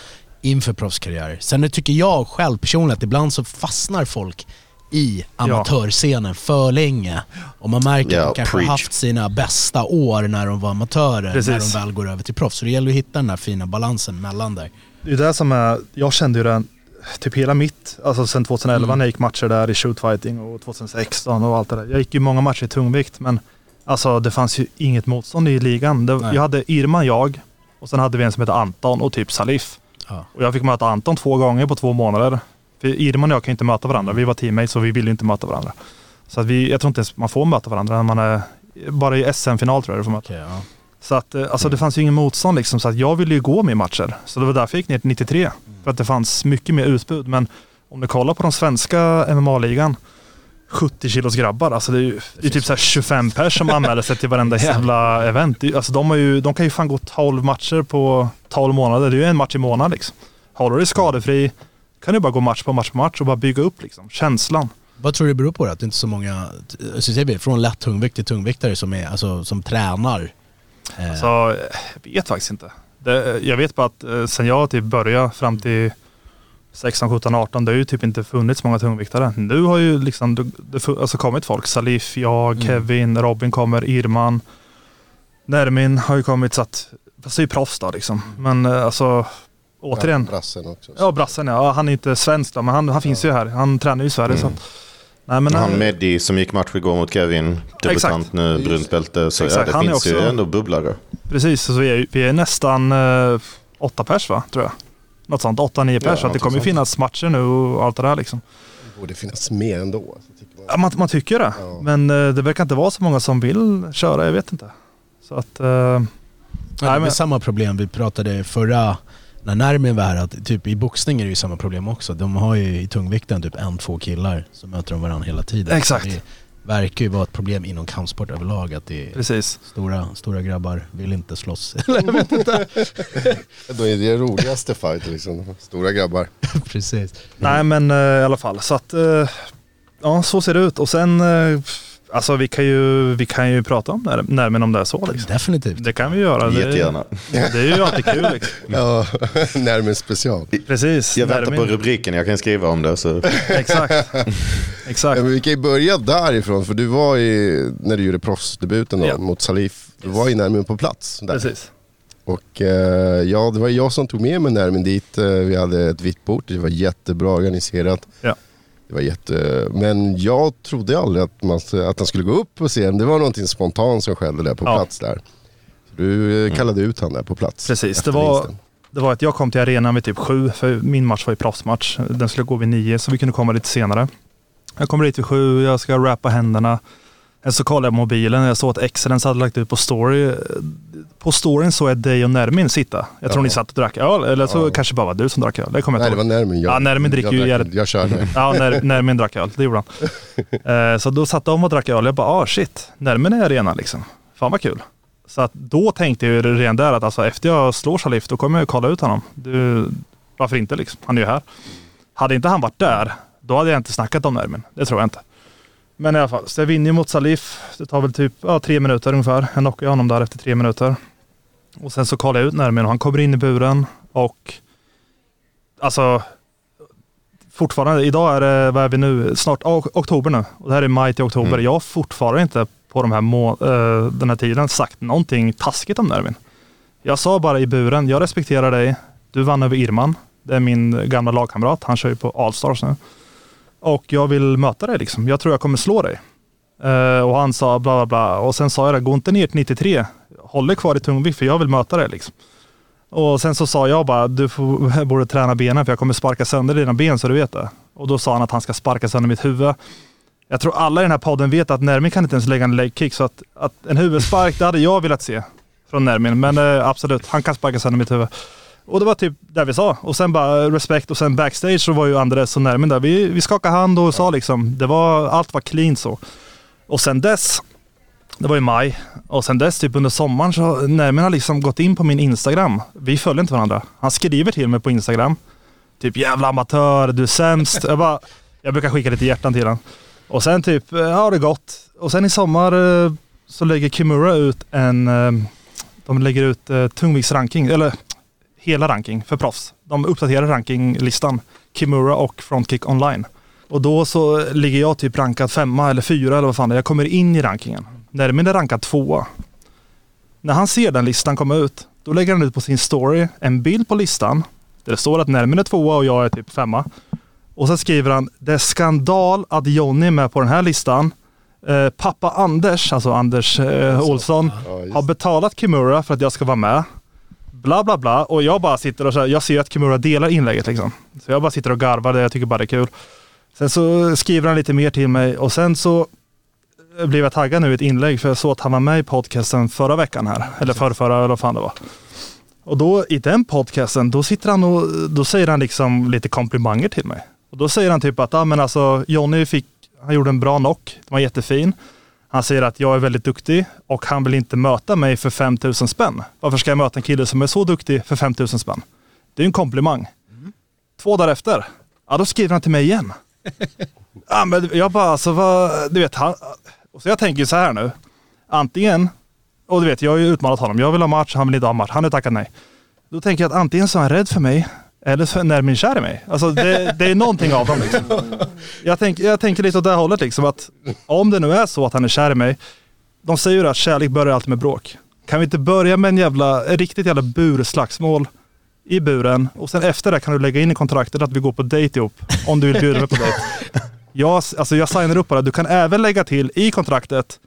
inför proffskarriärer. Sen tycker jag själv personligen att ibland så fastnar folk i amatörscenen för länge. Och man märker Ja, att de kanske har preach. haft sina bästa år när de var amatörer, Precis. när de väl går över till proffs. Så det gäller att hitta den där fina balansen mellan där. Det är det som är, jag kände ju den typ hela mitt, alltså sen 2011 Mm. när jag gick matcher där i shootfighting och 2016 och allt det där. Jag gick ju många matcher i tungvikt men alltså det fanns ju inget motstånd i ligan. Det, jag hade Irman, jag och sen hade vi en som hette Anton och typ Salif. Ja. Och jag fick möta Anton två gånger på två månader. För Irman och jag kan inte möta varandra. Vi var teammates så vi ville inte möta varandra. Så att vi, jag tror inte ens man får möta varandra när man är, bara i SM-final tror jag du får möta. Okej, ja. Så att, eh, alltså det fanns ju ingen motstånd liksom, så att jag ville ju gå med matcher. Så det var därför jag gick ner till 93. För att det fanns mycket mer utbud. Men om du kollar på de svenska MMA-ligan, 70 kilos grabbar, alltså det är ju det är typ så här 25 pers som anmäler sig till varenda jävla event. Alltså de, har ju, de kan ju fan gå 12 matcher på 12 månader. Det är ju en match i månaden liksom. Håller du dig skadefri kan du bara gå match på match på match och bara bygga upp liksom, känslan. Vad tror du det beror på det? Att det inte är så många, så säger vi, från lätt tungvikt till tungviktare som, är, alltså, som tränar? Eh, Så eh, jag vet faktiskt inte. Det, jag vet bara att eh, sen jag typ började fram till 16, 17, 18, det har ju typ inte funnits många tungviktare. Nu har ju liksom det, alltså kommit folk. Salif, jag, Mm. Kevin, Robin kommer, Irman. Nermin har ju kommit så att fast det är ju proffs då liksom. Men eh, alltså, återigen. Brassen också. Ja, brassen ja. Han är inte svensk då, men han, han finns ju här. Han tränar ju i Sverige. Så att, nej, men, Han eh, Meddi som gick match igår mot Kevin, debutant Exakt. nu, brunt bälte. Så Exakt, ja, det han finns ju också- ändå bubblare. Precis, så vi är, vi är nästan eh, åtta pers va, tror jag. Något sånt, åtta, nio pers. Ja, så det kommer ju finnas matcher nu och allt det där liksom. Det borde finnas mer ändå. tycker man. Ja, man, man tycker det. Ja. Men eh, det verkar inte vara så många som vill köra, jag vet inte. Så att... Eh, Ja, det är men- samma problem vi pratade förra, när Nermin var här, att typ i boxning är det ju samma problem också. De har ju i tungvikten typ en, två killar som möter de varandra hela tiden. Exakt. Det verkar ju vara ett problem inom kampsport överlag att det är precis. stora, stora grabbar vill inte slåss. Då är det roligaste fight liksom. Stora grabbar. Precis. Nej men eh, i alla fall. Så att... Eh, ja, så ser det ut. Och sen... Alltså vi kan ju, vi kan ju prata om när, närmen om det är så liksom. Definitivt. Det kan vi göra. Det, Jättegärna. det är ju alltid kul liksom. Ja, närmare special. Precis. Jag väntar på Närmin. rubriken, jag kan skriva om det. Så. Exakt. Ja, Exakt. men vi kan ju börja därifrån, för du var ju, när du gjorde proffsdebuten då, Ja. mot Salif, du var ju närmare på plats. Där. Precis. Och eh, ja, det var jag som tog med mig Nermin dit. Eh, vi hade ett vitt bord, det var jättebra organiserat. Ja. Det var jätte... Men jag trodde aldrig att, man, att han skulle gå upp på scen. Det var någonting spontant som skedde där på Ja. plats där. Så du eh, kallade ut han där på plats. Precis, det var, vinsten. det var att jag kom till arenan vid typ sju, för min match var ju proffsmatch. Den skulle gå vid nio, så vi kunde komma lite senare. Jag kommer dit vid sju, jag ska rappa händerna. Sen så kollade jag mobilen, jag såg att Excellence hade lagt ut på story. På storyn såg jag dig och Nermin sitta. Jag tror Ja. ni satt och drack öl, eller så Ja. kanske bara var du som drack öl. Det kommer jag Nej, inte det var ihåg. Nermin. Jag, Ja, Nermin dricker ju jävligt- Jag körde. Ja, när, Nermin drack öl, det gjorde han. Eh, så då satt de och drack öl. Jag bara, ah shit, Nermin är i arenan liksom. Fan vad kul. Så att då tänkte jag ju redan där att alltså, efter jag slår Salif, då kommer jag ju kolla ut honom. Du, varför inte liksom? Han är ju här. Hade inte han varit där, då hade jag inte snackat om Nermin. Det tror jag inte. Men i alla fall, så jag vinner ju mot Salif. Det tar väl typ ja, tre minuter ungefär. Jag knockar honom där efter tre minuter. Och sen så kollar jag ut Nermin och han kommer in i buren och alltså fortfarande, idag är det, vad är vi nu, snart ok- oktober nu. Och det här är maj till oktober. Mm. Jag har fortfarande inte på de här må, eh, den här tiden sagt någonting taskigt om Nervin. Jag sa bara i buren, jag respekterar dig. Du vann över Irman. Det är min gamla lagkamrat. Han kör ju på Allstars nu. Och jag vill möta dig liksom. Jag tror jag kommer slå dig. Uh, och han sa bla bla bla. Och sen sa jag det, gå inte ner till 93. Håll dig kvar i tungvikt för jag vill möta dig liksom. Och sen så sa jag bara, du får, borde träna benen för jag kommer sparka sönder dina ben så du vet det. Och då sa han att han ska sparka sönder mitt huvud. Jag tror alla i den här podden vet att Nermin kan inte ens lägga en leg kick så att, att en huvudspark, det hade jag velat se från Nermin. Men uh, absolut, han kan sparka sönder mitt huvud. Och det var typ det vi sa. Och sen bara respekt och sen backstage så var ju Andres och Nermin där. Vi, vi skakade hand och sa liksom, det var, allt var clean så. Och sen dess, det var i maj, och sen dess typ under sommaren så Nermin har liksom gått in på min Instagram. Vi följer inte varandra. Han skriver till mig på Instagram. Typ jävla amatör, du är sämst. Jag, bara, jag brukar skicka lite hjärtan till honom. Och sen typ, eh, ja det gått. Och sen i sommar eh, så lägger Kimura ut en, eh, de lägger ut eh, tungviktsranking, eller hela ranking för proffs. De uppdaterar rankinglistan, Kimura och Frontkick online. Och då så ligger jag typ rankad femma eller fyra eller vad fan det är. Jag kommer in i rankingen. Nermin är rankad tvåa. När han ser den listan komma ut, då lägger han ut på sin story en bild på listan där det står att Nermin är tvåa och jag är typ femma. Och så skriver han, det är skandal att Jonny är med på den här listan. Eh, pappa Anders, alltså Anders eh, Olsson, har betalat Kimura för att jag ska vara med. Bla bla bla. Och jag bara sitter och så här, jag ser att Kimura delar inlägget liksom. Så jag bara sitter och garvar, det jag tycker bara det är kul. Sen så skriver han lite mer till mig och sen så eh, blev jag taggad nu i ett inlägg för jag såg att han var med i podcasten förra veckan här. Eller förrförra eller vad fan det var. Och då i den podcasten, då sitter han och då säger han liksom lite komplimanger till mig. Och då säger han typ att, ah, men alltså Jonny fick, han gjorde en bra knock, den var jättefin. Han säger att jag är väldigt duktig och han vill inte möta mig för 5000 spänn. Varför ska jag möta en kille som är så duktig för 5000 spänn? Det är en komplimang. Två dagar efter, ja då skriver han till mig igen. ja, men jag bara, alltså vad, du vet, han, och så jag tänker så här nu. Antingen, och du vet, jag har ju utmanat honom. Jag vill ha match, han vill inte ha match. Han har tackat nej. Då tänker jag att antingen så är han rädd för mig, eller så är Nermin kär i mig. Alltså det, det är någonting av dem liksom. Jag, tänk, jag tänker lite åt det här hållet liksom att om det nu är så att han är kär i mig. De säger ju att kärlek börjar alltid med bråk. kan vi inte börja med en jävla, ett riktigt jävla burslagsmål i buren och sen efter det kan du lägga in i kontraktet att vi går på dejt ihop. Om du vill bjuda mig på dejt. Jag, alltså jag signar upp på det. Du kan även lägga till i kontraktet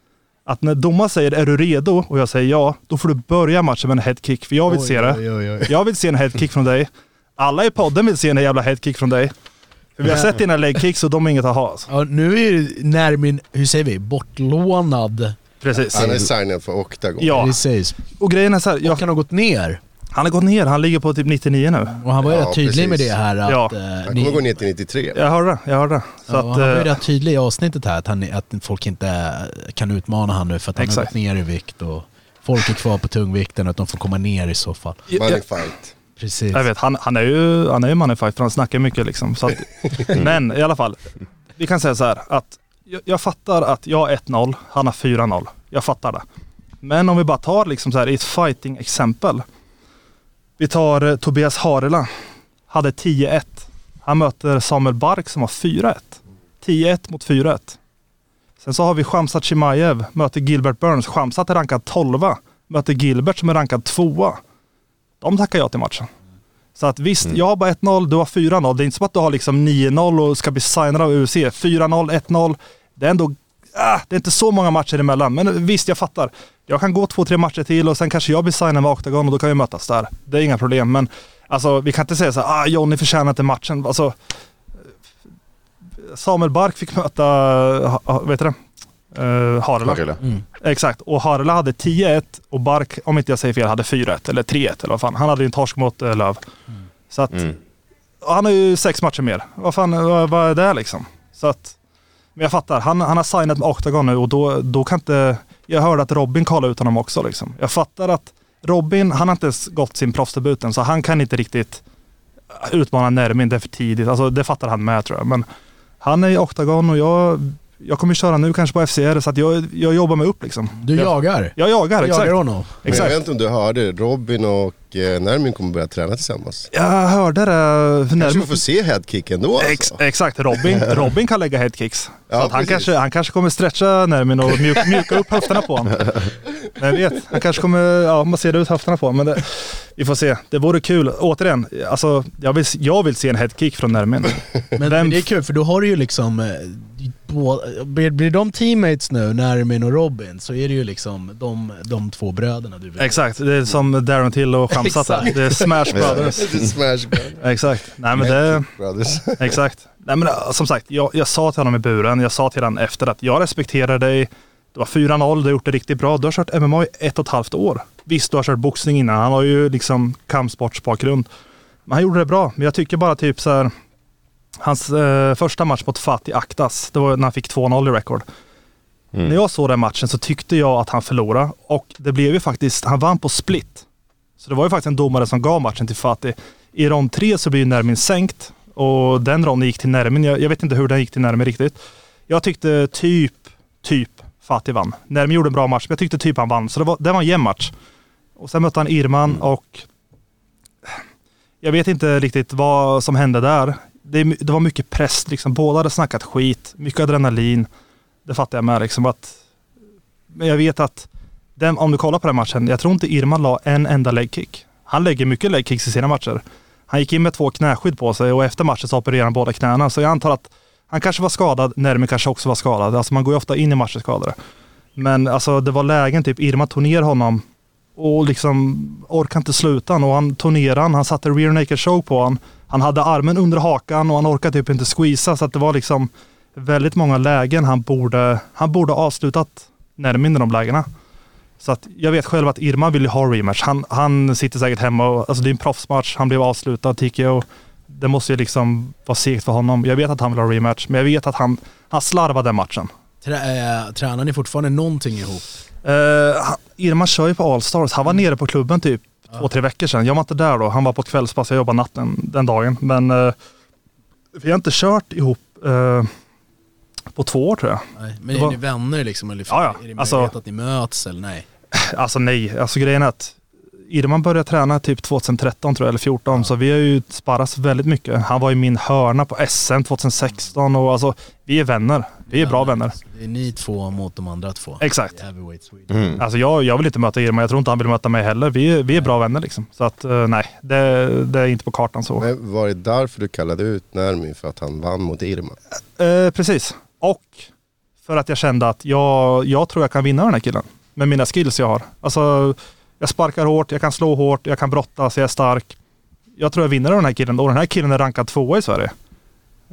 att när domaren säger är du redo och jag säger ja, då får du börja matchen med en headkick. För jag vill se det. Oj, oj, oj. Jag vill se en headkick från dig. Alla i podden vill se en jävla headkick från dig. För vi har sett dina legkicks och de är inget att ha. Alltså. Ja, nu är ju Nermin, hur säger vi, bortlånad. Precis. Han är signad för Octagon. Ja, Precis. och grejen är så här, jag, han har gått ner. han har gått ner. Han ligger på typ 99 nu. Och han var ju Ja, rätt tydlig med precis. det här att... Ja. eh, Han ni- kommer gå ner till 93. Jag hörde det. Jag hörde det. Så ja, att, han var ju eh, rätt tydlig i avsnittet här att, han, att folk inte kan utmana han nu för att han har Exakt. gått ner i vikt och folk är kvar på tungvikten och att de får komma ner i så fall. Money fight. Precis. jag vet, han, han är ju han är ju för han snackar mycket liksom. Så att, men i alla fall, vi kan säga så här att jag, jag fattar att jag har 1-0, han har 4-0. Jag fattar det. Men om vi bara tar liksom så här ett fighting-exempel. Vi tar eh, Tobias Harela. Hade 10-1. Han möter Samuel Bark som har 4-1. 10-1 mot 4-1. Sen så har vi Shamsat Chimaev, möter Gilbert Burns. Shamsat är rankad 12 möter Gilbert som är rankad 2 De tackar jag till matchen. Så att visst, jag har bara 1-0, du har 4-0. Det är inte som att du har liksom 9-0 och ska bli signad av UFC. 4-0, 1-0. Det är ändå, ah, det är inte så många matcher emellan. Men visst, jag fattar. Jag kan gå två, tre matcher till och sen kanske jag blir signad med Octagon och då kan vi mötas där. Det är inga problem. Men alltså, vi kan inte säga så här, ah, Johnny förtjänar inte matchen. Alltså, Samuel Bark fick möta, vet du det? Uh, Harela. Mm. Exakt. Och Harela hade 10-1 och Bark, om inte jag säger fel, hade 4-1 eller 3-1 eller vad fan. Han hade ju en torsk mot uh, Löv. Så att, Mm. han har ju sex matcher mer. Vad fan, vad, vad är det liksom? Så att, men jag fattar, han, han har signat med Octagon nu och då, då kan inte... Jag hörde att Robin kallade ut honom också liksom. Jag fattar att Robin, han har inte ens gått sin proffsdebuten så han kan inte riktigt utmana Nermin, det är för tidigt. Alltså det fattar han med tror jag. Men han är i Octagon och jag, jag kommer köra nu kanske på FCR så att jag, jag jobbar mig upp liksom. Du jag, jagar? Jag jagar, exakt. jagar honom? Men jag exakt. vet inte om du hörde, Robin och eh, Nermin kommer börja träna tillsammans. Jag hörde det. Kanske Nermin- vi får se headkick ändå Ex, alltså. exakt, Robin, Robin kan lägga headkicks. Så Ja, han, kanske, han kanske kommer stretcha Nermin och mjuk, mjuka upp höfterna på honom. Men vet, han kanske kommer, ja man ser det ut höfterna på honom. Men det, vi får se. Det vore kul. Återigen, alltså, jag, vill, jag vill se en headkick från Nermin. Men, Vem- men det är kul för då har du ju liksom, eh, bå- blir, blir de teammates nu, Nermin och Robin, så är det ju liksom de, de två bröderna du vill. Exakt, det är som Darren Till och Shamsat. Det är Smash Brothers. Det är Smash Brothers. Exakt. Nej men det, Brothers. exakt. Nej men äh, som sagt, jag, jag sa till honom i buren, jag sa till honom efter att jag respekterar dig. Det var 4-0, du har gjort det riktigt bra. Du har kört MMA i ett och ett halvt år. Visst, du har kört boxning innan. Han har ju liksom kampsportsbakgrund. Men han gjorde det bra. Men jag tycker bara typ så här. Hans eh, första match mot Fatih Aktas, det var när han fick 2-0 i record. När jag såg den matchen så tyckte jag att han förlorade och det blev ju faktiskt, han vann på split. Så det var ju faktiskt en domare som gav matchen till Fatih. I rond tre så blir ju Nermin sänkt och den ronden gick till Nermin. Jag, jag vet inte hur den gick till Nermin riktigt. Jag tyckte typ, typ Fatih vann. Nermin gjorde en bra match, men jag tyckte typ han vann. Så det var, det var en jämn match. Och sen mötte han Irman och jag vet inte riktigt vad som hände där. Det, det var mycket press, liksom. båda hade snackat skit, mycket adrenalin. Det fattar jag med. Liksom, att, men jag vet att den, om du kollar på den matchen, jag tror inte Irma la en enda legkick. Han lägger mycket legkicks i sina matcher. Han gick in med två knäskydd på sig och efter matchen så opererade han båda knäna. Så jag antar att han kanske var skadad, Nermi kanske också var skadad. Alltså man går ju ofta in i matcher skadade. Men alltså det var lägen, typ Irma tog ner honom och liksom orkade inte sluta och han tog ner han. Han satte rear naked choke på honom. Han hade armen under hakan och han orkade typ inte squeeza så att det var liksom väldigt många lägen han borde, han borde avslutat i de lägena. Så att jag vet själv att Irma vill ju ha rematch. Han, han sitter säkert hemma och, alltså det är en proffsmatch. Han blev avslutad, TKO. Det måste ju liksom vara segt för honom. Jag vet att han vill ha rematch, men jag vet att han, han slarvade den matchen. Trä, äh, tränar ni fortfarande någonting ihop? Uh, han, Irma kör ju på Allstars. Han var nere på klubben typ två, tre veckor sedan. Jag var inte där då. Han var på kvällspass. Jag jobbade natten den dagen. Men uh, vi har inte kört ihop uh, på två år tror jag. Nej. Men Det är var- ni vänner liksom? Eller Ja, ja. är det Alltså- möjlighet att ni möts eller nej? Alltså nej, alltså grejen är att Irman började träna typ 2013 tror jag, eller 14, så vi har ju sparrats väldigt mycket. Han var i min hörna på SM 2016 och alltså, vi är vänner. Vi är bra vänner. Det är ni två mot de andra två. Exakt. Sweden. Alltså jag, jag vill inte möta Irman, jag tror inte han vill möta mig heller. Vi, är- vi är bra vänner liksom. Så att eh, nej, det, det är inte på kartan så. Men var det därför du kallade ut Nermin för att han vann mot Irma? Eh, precis. Och för att jag kände att jag, jag tror jag kan vinna den här killen. Med mina skills jag har. Alltså, jag sparkar hårt, jag kan slå hårt, jag kan brottas, jag är stark. Jag tror jag vinner den här killen och den här killen är rankad tvåa i Sverige.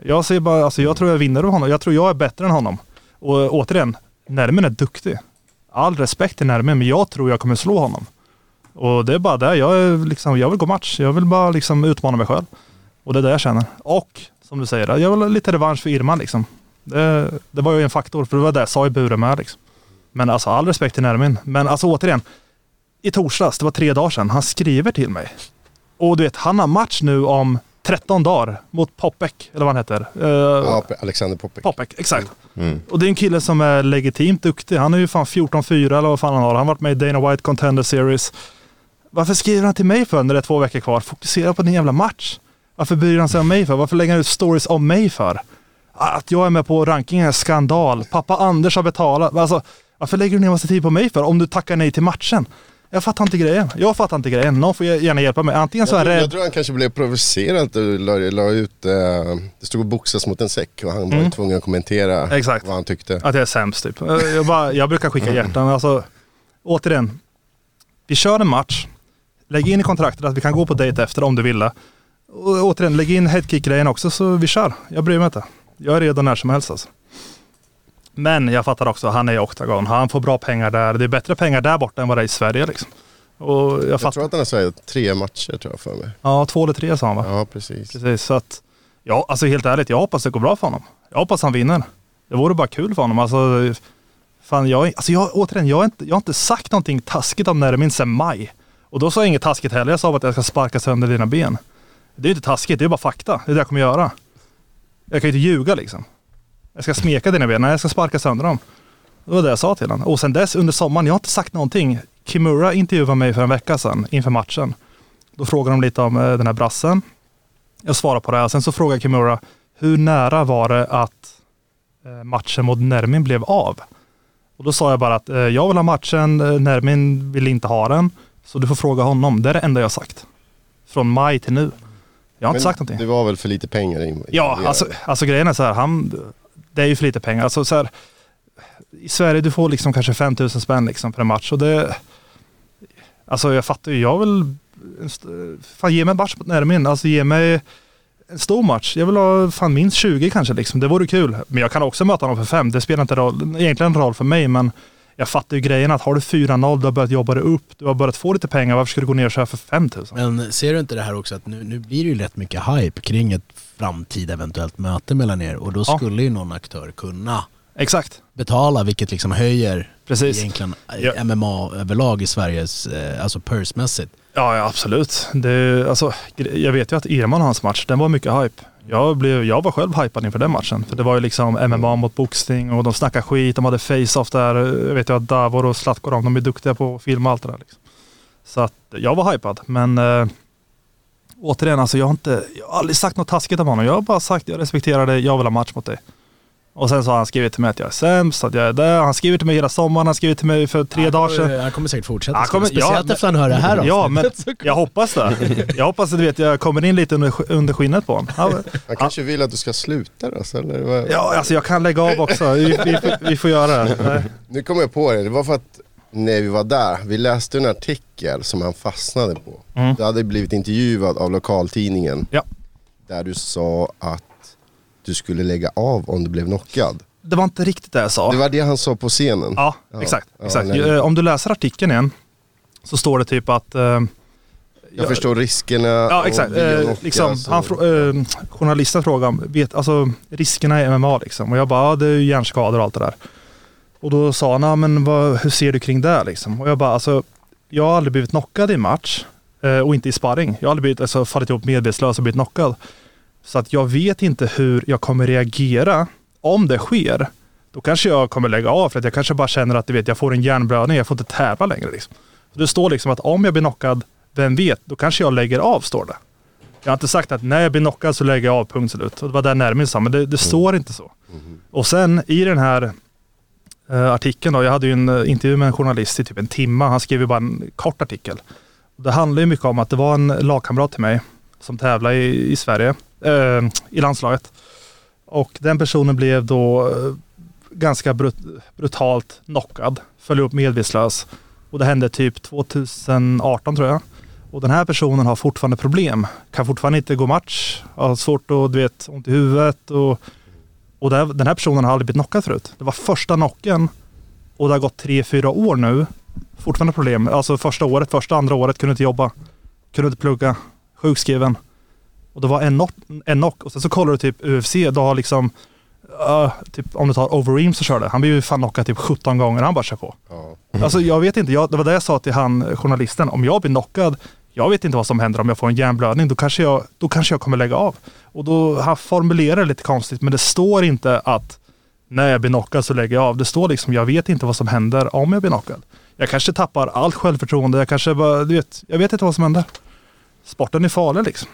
Jag ser bara, alltså jag tror jag vinner av honom. Jag tror jag är bättre än honom. Och eh, återigen, Nermin är duktig. All respekt till Nermin, men jag tror jag kommer slå honom. Och det är bara det. Jag, är liksom, jag vill gå match. Jag vill bara liksom utmana mig själv. Och det är det jag känner. Och som du säger, jag vill ha lite revansch för Irma liksom. Det, det var ju en faktor, för det var det jag sa i buren med liksom. Men alltså all respekt till Nermin. Men alltså återigen, i torsdags, det var tre dagar sedan, han skriver till mig. Och du vet, han har match nu om 13 dagar mot Popek, eller vad han heter. Eh, Ja, Alexander Popek. Popek, exakt. Mm. Och det är en kille som är legitimt duktig. Han är ju fan 14-4 eller vad fan han har. Han har varit med i Dana White Contender Series. Varför skriver han till mig för när det är två veckor kvar? Fokusera på din jävla match. Varför bryr han sig om mig för? Varför lägger han ut stories om mig för? Att jag är med på rankingen är skandal. Pappa Anders har betalat. Alltså, varför lägger du ner massa tid på mig för? Om du tackar nej till matchen. Jag fattar inte grejen. Jag fattar inte grejen. Någon får gärna hjälpa mig. Antingen så är det... jag tror han kanske blev provocerad att du la, la ut, eh, det stod och boxas mot en säck och han var ju tvungen att kommentera Mm. Exakt. vad han tyckte. Att jag är sämst typ. Eh, Jag, bara, jag brukar skicka hjärtan. men Alltså, återigen, vi kör en match. Lägg in i kontraktet att vi kan gå på dejt efter om du vill det. Och återigen, lägg in headkick-grejen också så vi kör. Jag bryr mig inte. Jag är redo när som helst alltså. Men jag fattar också, han är i Octagon. Han får bra pengar där. Det är bättre pengar där borta än vad det är i Sverige liksom. Och jag Jag fattar. tror att han har sagt tre matcher tror jag för mig. Ja, två eller tre sa han va? Ja, precis. Precis, så att ja, alltså helt ärligt, jag hoppas det går bra för honom. Jag hoppas han vinner. Det vore bara kul för honom. Alltså, fan, jag, alltså jag, återigen, jag har, inte, jag har inte sagt någonting taskigt om Nermin sedan maj. Och då sa jag inget taskigt heller. Jag sa bara att jag ska sparka sönder dina ben. Det är ju inte taskigt, det är bara fakta. Det är det jag kommer göra. Jag kan ju inte ljuga liksom. Jag ska smeka dina ben, nej jag ska sparka sönder dem. Det var det jag sa till honom. Och sen dess under sommaren, jag har inte sagt någonting. Kimura intervjuade mig för en vecka sedan inför matchen. Då frågade de lite om eh, den här brassen. Jag svarade på det här. Sen så frågade Kimura, hur nära var det att eh, matchen mot Nermin blev av? Och då sa jag bara att eh, jag vill ha matchen, Nermin vill inte ha den. Så du får fråga honom. Det är det enda jag har sagt. Från maj till nu. Jag har inte sagt någonting. det var väl för lite pengar in- Ja, alltså, alltså grejen är så här, han, det är ju för lite pengar. Alltså, så här, I Sverige du får liksom kanske 5 000 spänn liksom per match. Och det, alltså jag fattar ju, jag vill, fan ge mig en match mot Nermin. Alltså ge mig en stor match. Jag vill ha fan minst 20 kanske liksom. Det vore kul. Men jag kan också möta honom för fem. Det spelar inte roll, egentligen roll för mig men jag fattar ju grejen att har du 4-0, du har börjat jobba dig upp, du har börjat få lite pengar, varför ska du gå ner och köra för 5000? Men ser du inte det här också att nu, nu blir det ju rätt mycket hype kring ett framtida eventuellt möte mellan er och då Ja. skulle ju någon aktör kunna Exakt. betala vilket liksom höjer Precis. egentligen Ja. MMA överlag i Sveriges, eh, alltså pursemässigt. Ja, ja absolut. Det, alltså, jag vet ju att Irman och hans match, den var mycket hype. Jag, blev, jag var själv hypad inför den matchen. För det var ju liksom MMA mot boxning och de snackade skit. De hade face-off där. Jag vet jag att Davor och Zlatkorov, de är duktiga på att filma allt det där. Liksom. Så att jag var hypad. Men äh, återigen, alltså, jag, har inte, jag har aldrig sagt något taskigt om honom. Jag har bara sagt jag respekterar dig, jag vill ha match mot dig. Och sen så har han skrivit till mig att jag är sämst, att jag är där. Han skriver till mig hela sommaren, han skriver till mig för tre dagar sedan. Han kommer säkert fortsätta Han kommer- speciellt ja, efter han hör det här Ja, men avsnittet. jag hoppas det. Jag hoppas att du vet, jag kommer in lite under, under skinnet på honom. Ja, Han kanske vill att du ska sluta då, så, eller? vad? Ja, alltså jag kan lägga av också. Vi, vi, får- vi får göra det. Nej. Nu kom jag på det, det var för att när vi var där, vi läste en artikel som han fastnade på. Mm. Du hade blivit intervjuad av lokaltidningen. Ja. Där du sa att du skulle lägga av om du blev knockad. Det var inte riktigt det jag sa. Det var det han sa på scenen. Ja, Ja, exakt. exakt. Eh, Om du läser artikeln igen så står det typ att... eh, Jag förstår riskerna Ja exakt. Eh, liksom, så- han, eh, journalisten frågade vet, alltså, riskerna i MMA liksom. Och jag bara, ja, det är ju hjärnskador och allt det där. Och då sa han, ja, men vad, hur ser du kring det liksom? Och jag bara, alltså jag har aldrig blivit knockad i match eh, och inte i sparring. Jag har aldrig blivit, alltså, fallit ihop medvetslös och blivit knockad. Så att jag vet inte hur jag kommer reagera om det sker. Då kanske jag kommer lägga av för att jag kanske bara känner att du vet, jag får en hjärnblödning, jag får inte tävla längre. Liksom. Så det står liksom att om jag blir knockad, vem vet, då kanske jag lägger av, står det. Jag har inte sagt att när jag blir knockad så lägger jag av, punkt slut. Och det var där Nermin sa, men det, det står inte så. Och sen i den här eh, artikeln då, jag hade ju en eh, intervju med en journalist i typ en timme. Han skrev ju bara en kort artikel. Det handlar ju mycket om att det var en lagkamrat till mig som tävlade i, i Sverige, eh, i landslaget. Och den personen blev då eh, ganska brut, brutalt knockad, föll upp medvetslös. Och det hände typ 2018 tror jag. Och den här personen har fortfarande problem. Kan fortfarande inte gå match, har svårt att, du vet, ont i huvudet och och där, den här personen har aldrig blivit knockad förut. Det var första knocken och det har gått tre, fyra år nu. Fortfarande problem. Alltså första året, första, andra året kunde inte jobba. Kunde inte plugga. Sjukskriven. Och det var en knock, en knock. och sen så kollar du typ UFC, då har liksom uh, typ, om du tar Overeem så körde. Han blev ju fan knockad typ 17 gånger han bara kör på. Ja. Alltså jag vet inte, jag, det var det jag sa till han journalisten. Om jag blir knockad, jag vet inte vad som händer om jag får en hjärnblödning. Då kanske jag, då kanske jag kommer lägga av. Och då, han formulerar det lite konstigt, men det står inte att när jag blir knockad så lägger jag av. Det står liksom, jag vet inte vad som händer om jag blir knockad. Jag kanske tappar allt självförtroende. Jag kanske bara, du vet, jag vet inte vad som händer. Sporten är farlig liksom.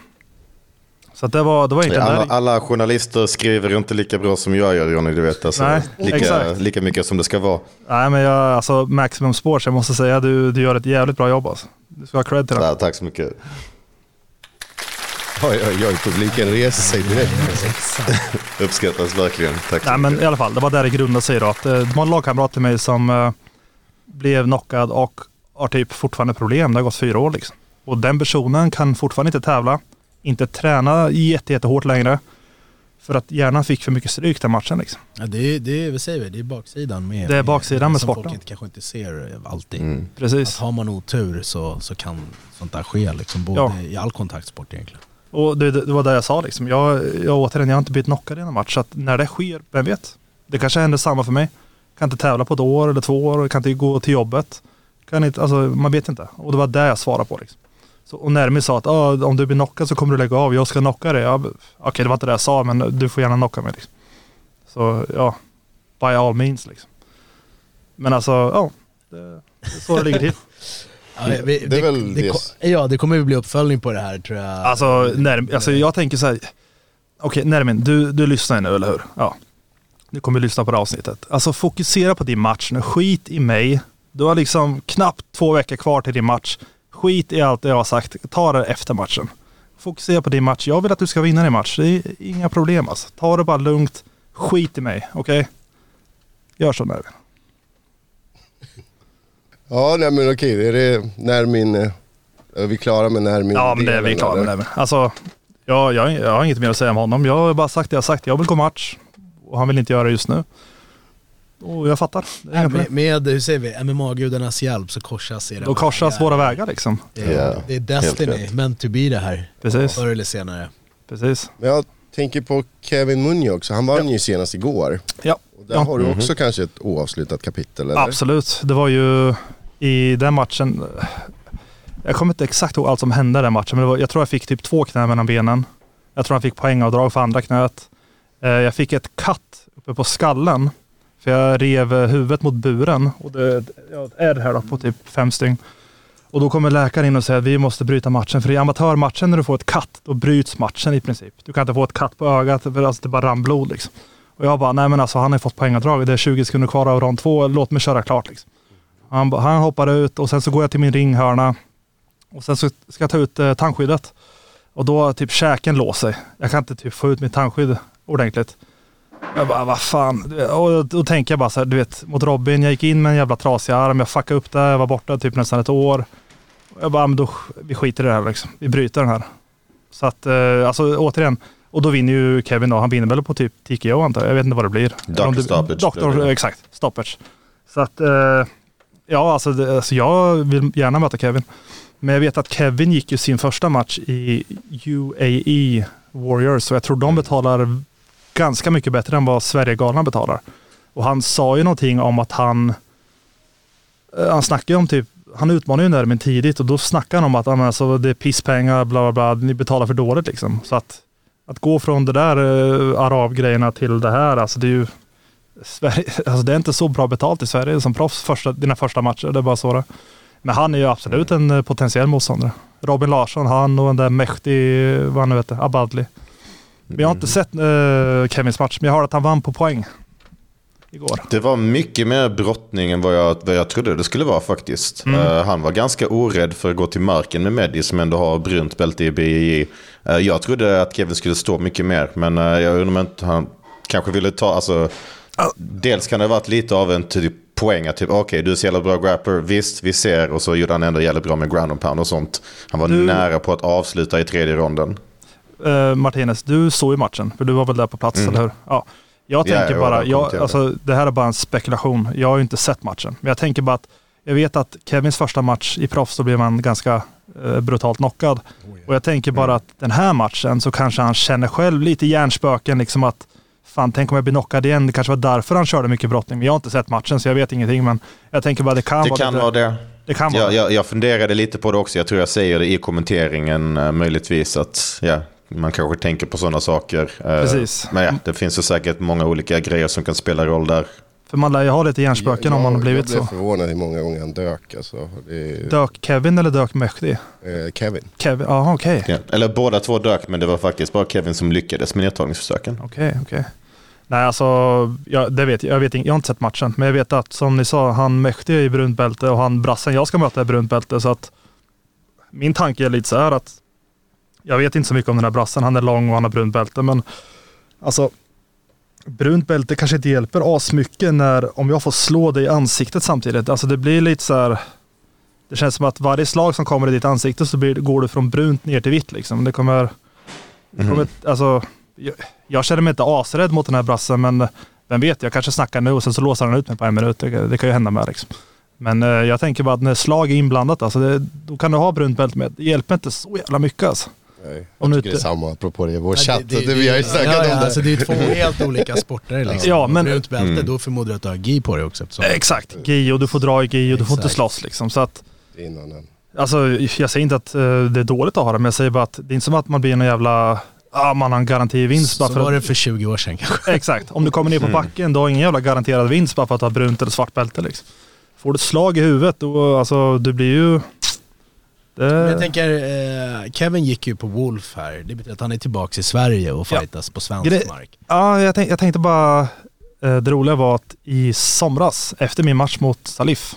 Så det var, det var egentligen Alla, där. alla journalister skriver inte lika bra som jag gör Johnny, du vet. Alltså, Nej, lika, exakt. lika mycket som det ska vara. Nej men jag, alltså Maximum Sports, jag måste säga du, du gör ett jävligt bra jobb alltså. Du ska ha cred till det. Ja, tack så mycket. Oj, oj, oj, publiken reser sig direkt. Uppskattas verkligen. Tack Nej men i alla fall, det var där det grundade sig då. Att, eh, det var en lagkamrat till mig som eh, blev knockad och har typ fortfarande problem. Det har gått fyra år liksom. Och den personen kan fortfarande inte tävla, inte träna jätte, jättehårt längre. För att hjärnan fick för mycket stryk den matchen liksom. Ja, det, är, det, är, vad säger vi, det är baksidan med Det är baksidan med som sporten. folk inte, kanske inte ser alltid. Mm. Att Precis. har man otur så, så kan sånt där ske liksom, både Ja. i all kontaktsport egentligen. Och det, det var det jag sa liksom. Jag, jag återigen, jag har inte blivit knockad i en match. Så att när det sker, vem vet? Det kanske händer samma för mig. Kan inte tävla på ett år eller två år, kan inte gå till jobbet. Kan inte, alltså, man vet inte. Och det var det jag svarade på. Liksom. Så, och Nermi sa att ah, om du blir knockad så kommer du lägga av. Jag ska knocka dig. Ja, Okej, det var inte det jag sa, men du får gärna knocka mig. Liksom. Så ja, by all means liksom. Men alltså, ja. Det, det är så det ligger till. Ja, det, vi, det är väl det, det- ja, det kommer ju bli uppföljning på det här tror jag. Alltså, Nerm, alltså jag tänker så här. Okej Nermin, du, du lyssnar nu eller hur? Ja. Du kommer lyssna på det här avsnittet. Alltså fokusera på din match nu. Skit i mig. Du har liksom knappt två veckor kvar till din match. Skit i allt jag har sagt. Ta det efter matchen. Fokusera på din match. Jag vill att du ska vinna din match. Det är inga problem alltså. Ta det bara lugnt. Skit i mig, okej? Gör så Nermin. Ja, nej men okej. Är det när min... eh, Är vi klara med när min Ja men det är vi klara med Nermin. Alltså, jag, jag, jag har inget mer att säga om honom. Jag har bara sagt det jag har sagt. Jag vill gå match. Och han vill inte göra det just nu. Och jag fattar. Inga med, med, hur säger vi, MMA-gudarnas hjälp så korsas era Då korsas vägar. våra vägar liksom. Det är, Ja, det är Destiny, meant to be det här. Precis. Förr eller senare. Precis. Men jag tänker på Kevin Munjo också. Han vann ju senast igår. Ja, Och där Ja. har du också kanske ett oavslutat kapitel eller? absolut. Det var ju i den matchen. Jag kommer inte exakt ihåg allt som hände i den matchen. Men det var, jag tror jag fick typ två knän mellan benen. Jag tror han fick poängavdrag för andra knät. Eh, Jag fick ett katt uppe på skallen. För jag rev eh, huvudet mot buren. Och det jag är det här då på typ fem stygn. Och då kommer läkaren in och säger att vi måste bryta matchen. För i amatörmatchen när du får ett katt, då bryts matchen i princip. Du kan inte få ett katt på ögat för alltså det bara rann blod liksom. Och jag bara, nej men alltså han har fått poängavdrag. Det är 20 sekunder kvar av rond två. Låt mig köra klart liksom. Han, han hoppar ut och sen så går jag till min ringhörna. Och sen så ska jag ta ut eh, tandskyddet. Och då har typ käken låst sig. Jag kan inte typ få ut mitt tandskydd ordentligt. Jag bara, vad fan. Och då tänker jag bara så här, du vet, mot Robin. Jag gick in med en jävla trasig arm. Jag fuckade upp det. Jag var borta typ nästan ett år. Jag bara, men då, vi skiter i det här liksom. Vi bryter den här. Så att, eh, alltså återigen. Och då vinner ju Kevin då. Han vinner väl på typ TKO antar jag. Jag vet inte vad det blir. Doctor stoppage Doctor, exakt. Stoppage. Så att, eh, ja alltså, det, alltså jag vill gärna möta Kevin. Men jag vet att Kevin gick ju sin första match i UAE Warriors. Så jag tror de betalar ganska mycket bättre än vad Sverigegalan betalar. Och han sa ju någonting om att han, eh, han snackade ju om typ, han utmanade ju Nermin tidigt och då snackade han om att alltså, det är pisspengar, bla bla bla, ni betalar för dåligt liksom. Så att, att gå från det där äh, arabgrejerna till det här, alltså det är ju Sverige, alltså det är inte så bra betalt i Sverige som proffs första, dina första matcher. Det är bara så det Men han är ju absolut en eh, potentiell motståndare. Robin Larsson, han och den där Mehdi, vad han nu heter, Abadli. Men jag har inte sett eh, Kevins match, men jag hörde att han vann på poäng. Igår. Det var mycket mer brottning än vad jag, vad jag trodde det skulle vara faktiskt. Mm. Eh, han var ganska orädd för att gå till marken med Mehdi som ändå har brunt bälte i BJJ. Eh, jag trodde att Kevin skulle stå mycket mer, men uh, jag undrar om inte han kanske ville ta... Alltså, Dels kan det ha varit lite av en typ poäng att typ, okej du är så jävla bra grappler, visst vi ser och så gjorde han ändå jävligt bra med ground and pound och sånt. Han var Du- nära på att avsluta i tredje ronden. Eh, Martinez, du såg ju matchen, för du var väl där på plats, Mm. eller hur? Ja. Jag Ja, tänker jag var bara, jag, alltså, det här är bara en spekulation. Jag har ju inte sett matchen. Men jag tänker bara att jag vet att Kevins första match i proffs så blev han ganska eh, brutalt knockad. Och jag tänker bara att den här matchen så kanske han känner själv lite hjärnspöken liksom att fan tänk om jag blir knockad igen. Det kanske var därför han körde mycket brottning. Men jag har inte sett matchen så jag vet ingenting. Men jag tänker bara det kan Det vara kan lite, vara det. Det kan vara Jag, jag, jag funderade lite på det också. Jag tror jag säger det i kommenteringen eh, möjligtvis att ja, man kanske tänker på sådana saker. Eh, Precis. Men ja, det finns ju säkert många olika grejer som kan spela roll där. För man lär ju ha lite hjärnspöken om man har blivit jag blev så. förvånad hur många gånger han dök. Alltså. Det, Dök Kevin eller dök Mehdi? eh, Kevin. Kevin, jaha okej. Ja. Eller båda två dök, men det var faktiskt bara Kevin som lyckades med nedtagningsförsöken. Okej, okej. Nej, alltså, jag, det vet jag. Vet, inte- jag har inte sett matchen, men jag vet att som ni sa, han Mehdi är i brunt bälte och han brassen jag ska möta är brunt bälte. Så att min tanke är lite så här att jag vet inte så mycket om den här brassen. Han är lång och han har brunt bälte, men alltså brunt bälte kanske inte hjälper asmycket när om jag får slå dig i ansiktet samtidigt. Alltså det blir lite så här. Det känns som att varje slag som kommer i ditt ansikte så blir, går du från brunt ner till vitt liksom. Det kommer, det kommer alltså, jag, jag känner mig inte asrädd mot den här brassen, men vem vet, jag kanske snackar nu och sen så låser han ut mig på en minut. Det, det kan ju hända med liksom. Men eh, jag tänker bara att när slag är inblandat, alltså det, då kan du ha brunt bälte med. Det hjälper inte så jävla mycket alltså. Nej, Om jag du tycker det är samma apropå det i vår Ja, chatt. Det, vi har ju snackat ja, ja, om det. Alltså det är två helt olika sporter liksom. Ja, men- Brunt bälte, Mm. då förmodar jag att du har gi på dig också. eftersom- Exakt, gi och du får dra i gi och du får inte slåss liksom. Så att, Innan den. alltså, jag säger inte att eh, det är dåligt att ha det, men jag säger bara att det är inte som att man blir en jävla, ah, man har en garantivinst. bara Så för var att- det för 20 år sedan kanske. Exakt. Om du kommer ner på backen, då har ingen jävla garanterad vinst bara för att du har brunt eller svart bälte. Liksom. Får du ett slag i huvudet, då alltså, du blir ju... Det... Men jag tänker, eh, Kevin gick ju på Wolf här. Det betyder att han är tillbaka i Sverige och Ja. fightas på svensk Gre- mark. Ja, jag, tänk, jag tänkte bara, eh, det roliga var att i somras, efter min match mot Salif,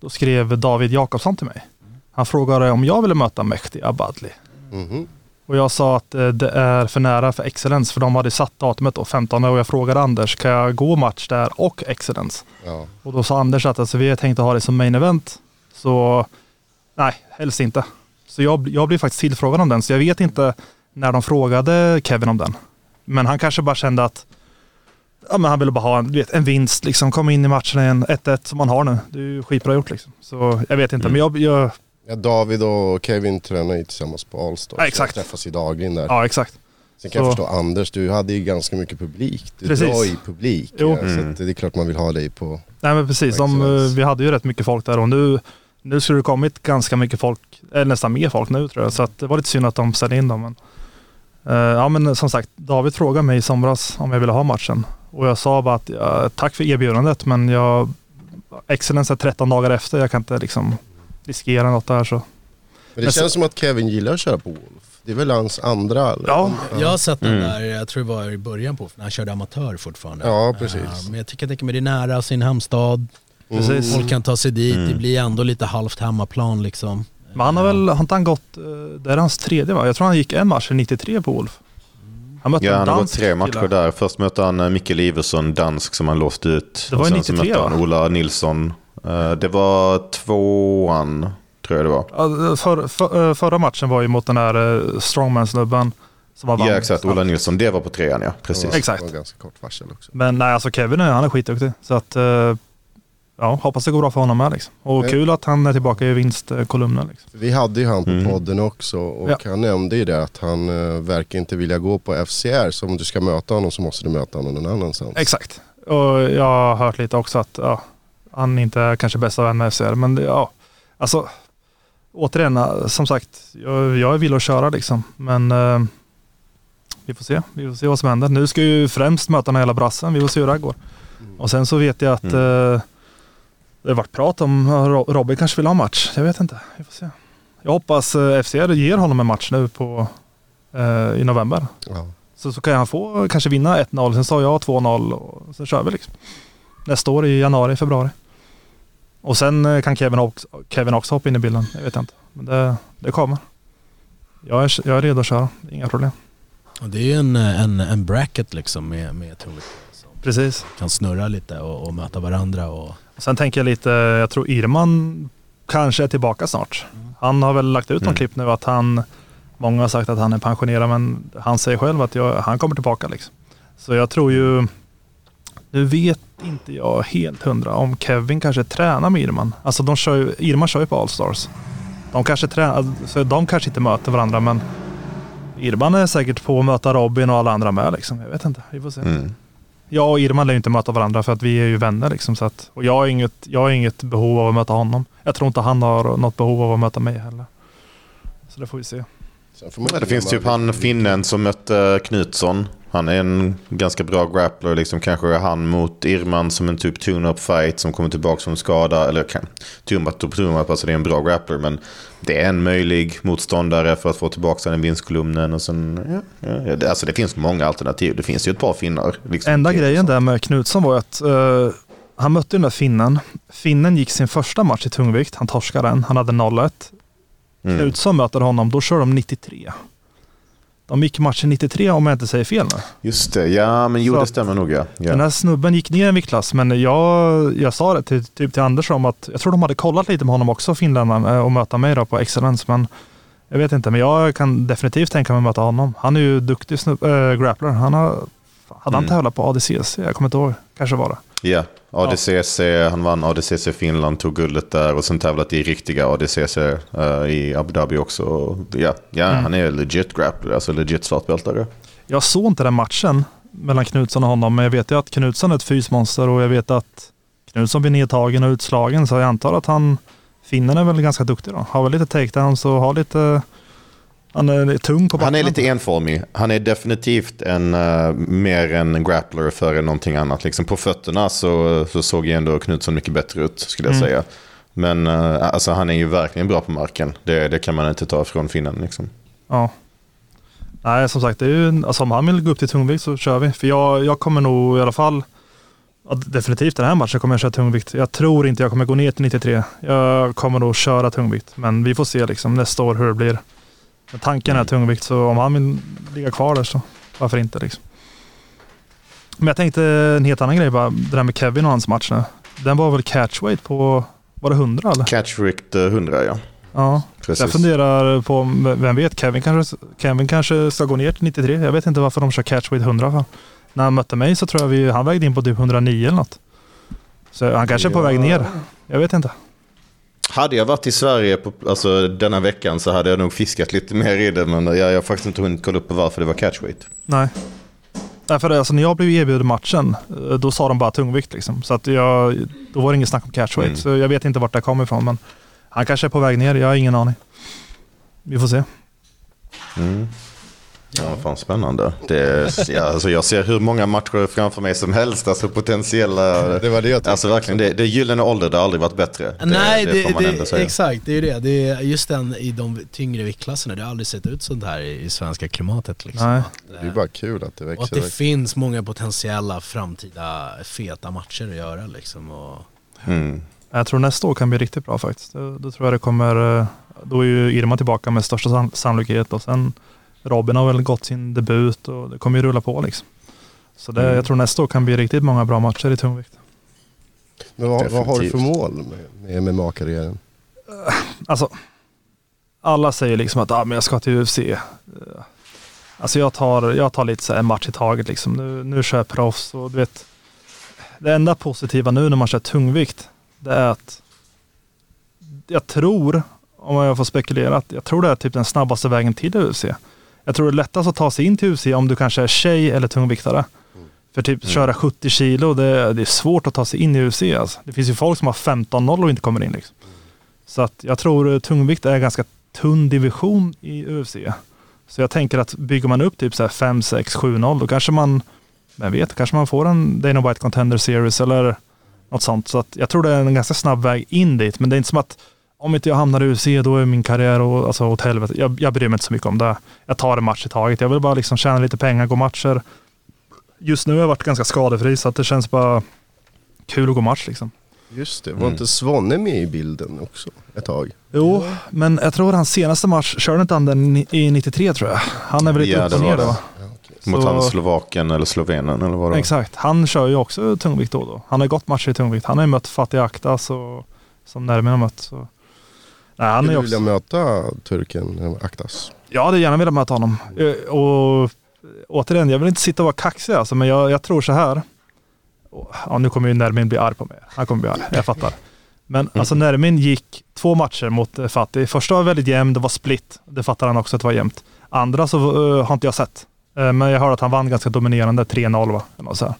då skrev David Jakobsson till mig. Han frågade om jag ville möta Mehdi Abadli. Mhm. Och jag sa att eh, det är för nära för Excellence, för de hade satt datumet då, 15 och jag frågade Anders, kan jag gå match där och Excellence? Ja. Och då sa Anders att alltså, vi har tänkt att ha det som main event. Så nej, helst inte. Så jag, jag blev faktiskt tillfrågad om den, så jag vet inte när de frågade Kevin om den. Men han kanske bara kände att ja, men han ville bara ha en, vet, en vinst, liksom komma in i matchen igen, 1-1 som man har nu. Det är ju skitbra gjort liksom. Så jag vet inte, men jag, jag Ja, David och Kevin tränar ju tillsammans på Allstar. Ja, så exakt. de träffas ju dagligen där. ja exakt. Sen kan jag Så- förstå Anders, du hade ju ganska mycket publik. Du Precis. drar ju publik. Jo. Ja, så Mm. att det är klart man vill ha dig på... Nej men precis, de, vi hade ju rätt mycket folk där och nu, nu skulle det kommit ganska mycket folk, eller nästan mer folk nu tror jag. Så att det var lite synd att de ställde in dem. Men, eh, ja men som sagt, David frågade mig i somras om jag ville ha matchen. Och jag sa bara att ja, tack för erbjudandet men jag, Excellence är 13 dagar efter, jag kan inte liksom riskera något där så. Men det Men så- känns som att Kevin gillar att köra på Wolf. Det är väl hans andra? Eller? Ja, Jag har sett den Mm. där, jag tror det var i början på, när han körde amatör fortfarande. Ja, precis. Eh, Men jag tycker, jag tänker mig det är nära sin hemstad. Precis. Folk kan ta sig dit, Mm. det blir ändå lite halvt hemmaplan liksom. Men han har väl, har inte han gått, eh, det är hans tredje va? Jag tror han gick en match i 93 på Wolf. Han mötte Ja, en han har gått tre matcher kille. där. Först mötte han eh, Micke Iversson, dansk, som han låste ut. Det var Och ju sen så 93, mötte han? Ola Nilsson. Eh, Det var tvåan, tror jag det var. Ja, för, för, förra matchen var ju mot den här strongman-snubben som var vann. Ja, exakt. Ola Nilsson. Det var på trean, ja. Precis. Exakt. Det var ganska kort varsel också. Men nej, alltså Kevin är- han är skitduktig. Så att, ja, hoppas det går bra för honom med liksom. Och Men- kul att han är tillbaka i vinstkolumnen. Liksom. Vi hade ju han på Mm. podden också och Ja. han nämnde ju det att han uh, verkar inte vilja gå på FCR. Så om du ska möta honom så måste du möta honom någon annanstans. Exakt. Och jag har hört lite också att ja, han inte är kanske bästa vän med FCR. Men det, ja, alltså återigen, eh, som sagt, jag, jag är villig att köra liksom. Men eh, vi får se. Vi får se vad som händer. Nu ska ju främst möta den hela brassen. Vi får se hur det här går. Och sen så vet jag att eh, Det har varit prat om Robin kanske vill ha match. Jag vet inte. Vi får se. Jag hoppas eh, FCR ger honom en match nu på, eh, i november. Ja. Så, så kan han få kanske vinna 1-0, sen sa jag 2-0 och så kör vi liksom. Nästa år i januari, februari. Och sen eh, kan Kevin också, Kevin också hoppa in i bilden. Jag vet inte. Men det, det kommer. Jag är, jag är redo att köra. Inga problem. Och det är ju en, en, en bracket liksom med, med som Precis. kan snurra lite och, och möta varandra. Och, Sen tänker jag lite, jag tror Irman kanske är tillbaka snart. Han har väl lagt ut någon Mm. klipp nu att han, många har sagt att han är pensionerad men han säger själv att jag, han kommer tillbaka liksom. Så jag tror ju, nu vet inte jag helt hundra om Kevin kanske tränar med Irman. Alltså de kör ju, Irman kör ju på Allstars. De kanske tränar, så de kanske inte möter varandra men Irman är säkert på att möta Robin och alla andra med liksom. Jag vet inte, vi får se. Mm. Jag och Irman lär ju inte möta varandra för att vi är ju vänner liksom. Så att, och jag har, inget, jag har inget behov av att möta honom. Jag tror inte han har något behov av att möta mig heller. Så det får vi se. Sen får man Ja, det finns typ han finnen som mötte Knutsson. Han är en ganska bra grappler. Liksom kanske han mot Irman som en typ tune-up fight som kommer tillbaka från skada. Eller tune-up och tune-up, alltså det är en bra grappler. Men det är en möjlig motståndare för att få tillbaka den i vinstkolumnen. Och sen, ja, ja, det- alltså det finns många alternativ. Det finns ju ett par finnar. Liksom. Enda grejen där med Knutsson var att eh, han mötte den där finnen. Finnen gick sin första match i tungvikt. Han torskade den. Han hade 0-1. Mm. Knutsson möter honom. Då kör de 93. De gick matchen 93 om jag inte säger fel nu. Just det, ja men jo Så det stämmer nog ja. Den ja. här snubben gick ner en viktklass men jag, jag sa det till, typ till Anders om att jag tror de hade kollat lite med honom också, finländarna, eh, och möta mig då på Excellence. Men jag vet inte, men jag kan definitivt tänka mig att möta honom. Han är ju duktig snubb, äh, grappler. Han har, hade han Mm. tävlat på ADCC? Jag kommer inte ihåg. Kanske var det. Ja, ADCC, han vann ADCC Finland, tog guldet där och sen tävlat i riktiga ADCC eh, i Abu Dhabi också. Ja, ja Mm. han är legit grappler, alltså legit svartbältare. Jag såg inte den matchen mellan Knutsson och honom, men jag vet ju att Knutsson är ett fysmonster och jag vet att Knutsson blir nedtagen och utslagen, så jag antar att han, finnen är väl ganska duktig då. Har väl lite takedowns och har lite, han är tung på Han är backen. lite enformig. Han är definitivt en, eh, mer en grappler för någonting annat. Liksom på fötterna så, så såg ju ändå Knutsson mycket bättre ut, skulle jag Mm. säga. Men eh, alltså, han är ju verkligen bra på marken. Det, det kan man inte ta från finnen. Liksom. Ja. Nej, som sagt, det är ju, alltså om han vill gå upp till tungvikt så kör vi. För jag, jag kommer nog i alla fall, ja, definitivt den här matchen kommer jag köra tungvikt. Jag tror inte jag kommer gå ner till 93. Jag kommer nog köra tungvikt. Men vi får se liksom nästa år hur det blir. Men tanken är tungvikt, så om han vill ligga kvar där så varför inte liksom. Men jag tänkte en helt annan grej bara, det där med Kevin och hans match nu. Den var väl catchweight på, var det 100 eller? Catchricked 100 ja. Ja. Så jag Precis. funderar på, vem vet, Kevin kanske, Kevin kanske ska gå ner till 93. Jag vet inte varför de kör catchweight 100 för. När han mötte mig så tror jag vi, han vägde in på typ 109 eller något. Så han kanske är på Ja. väg ner. Jag vet inte. Hade jag varit i Sverige på, alltså, denna veckan så hade jag nog fiskat lite mer i det. Men jag, jag har faktiskt inte hunnit kolla upp varför det var catchweight. Nej. Därför alltså, när jag blev erbjuden matchen, eh, då sa de bara tungvikt liksom. Så att jag, då var det inget snack om catchweight. Mm. Så jag vet inte vart det kommer ifrån. Men han kanske är på väg ner. Jag har ingen aning. Vi får se. Mm. Ja, fan spännande. Det är, ja, alltså jag ser hur många matcher framför mig som helst. Alltså potentiella... Det var det jag tänkte. Alltså verkligen, det, det är gyllene ålder, det har aldrig varit bättre. Det, Nej, det, får man ändå det, säga. exakt. Det är ju det. det är just den i de tyngre viktklasserna. Det har aldrig sett ut sånt här i, i svenska klimatet. Liksom. Nej. Det är bara kul att det och att växer. det växer. finns många potentiella framtida feta matcher att göra. Liksom. Och, Mm. Jag tror nästa år kan bli riktigt bra faktiskt. Då, då tror jag det kommer, eh, då är ju Irma tillbaka med största san- sannolikhet och sen Robin har väl gått sin debut och det kommer ju rulla på liksom. Så det, Mm. jag tror nästa år kan bli riktigt många bra matcher i tungvikt. Men vad, vad har du för mål med, med MMA-karriären? Alltså, alla säger liksom att ah, men jag ska till UFC. Eh, Alltså jag tar, jag tar lite så här en match i taget liksom. Nu, nu kör jag proffs och du vet. Det enda positiva nu när man kör tungvikt, det är att jag tror, om jag får spekulera, att jag tror det är typ den snabbaste vägen till UFC. Jag tror det är lättast att ta sig in till UFC om du kanske är tjej eller tungviktare. För typ köra 70 kilo, det, det är svårt att ta sig in i UFC. Alltså. Det finns ju folk som har 15-0 och inte kommer in. Liksom. Så att jag tror eh, tungvikt är en ganska tunn division i UFC. Så jag tänker att bygger man upp typ så här 5, 6, 7, 0 då kanske man, vem vet, kanske man får en Dana White Contender Series eller Något sånt. Så att jag tror det är en ganska snabb väg in dit. Men det är inte som att om inte jag hamnar i UFC då är min karriär och, alltså, åt helvete. Jag, jag bryr mig inte så mycket om det. Jag tar en match i taget. Jag vill bara liksom tjäna lite pengar, gå matcher. Just nu har jag varit ganska skadefri så att det känns bara kul att gå match liksom. Just det, var inte Svanne med i bilden också ett tag? Jo, men jag tror hans senaste match, körde inte han den i- i 93 tror jag? Han är väl lite Ja, upp och ner då? Mot Så- han Slovaken eller Slovenen eller vad det. Exakt. Han kör ju också tungvikt då och då. Han har gått matcher i tungvikt. Han har ju mött Fatih Aktas och som Nermin har mött. Så. Nej, han Skulle du vilja möta turken eh, Aktas? Jag hade gärna velat möta honom. Eh, Och återigen, jag vill inte sitta och vara kaxig alltså, men jag, jag tror så här. Ja, nu kommer ju Nermin bli arg på mig. Han kommer bli arg, jag fattar. Men alltså Nermin gick två matcher mot eh, Fatih. Första var väldigt jämn, det var split. Det fattar han också att det var jämnt. Andra så eh, har inte jag sett. Eh, men jag hörde att han vann ganska dominerande, 3-0 va? Eller något så här.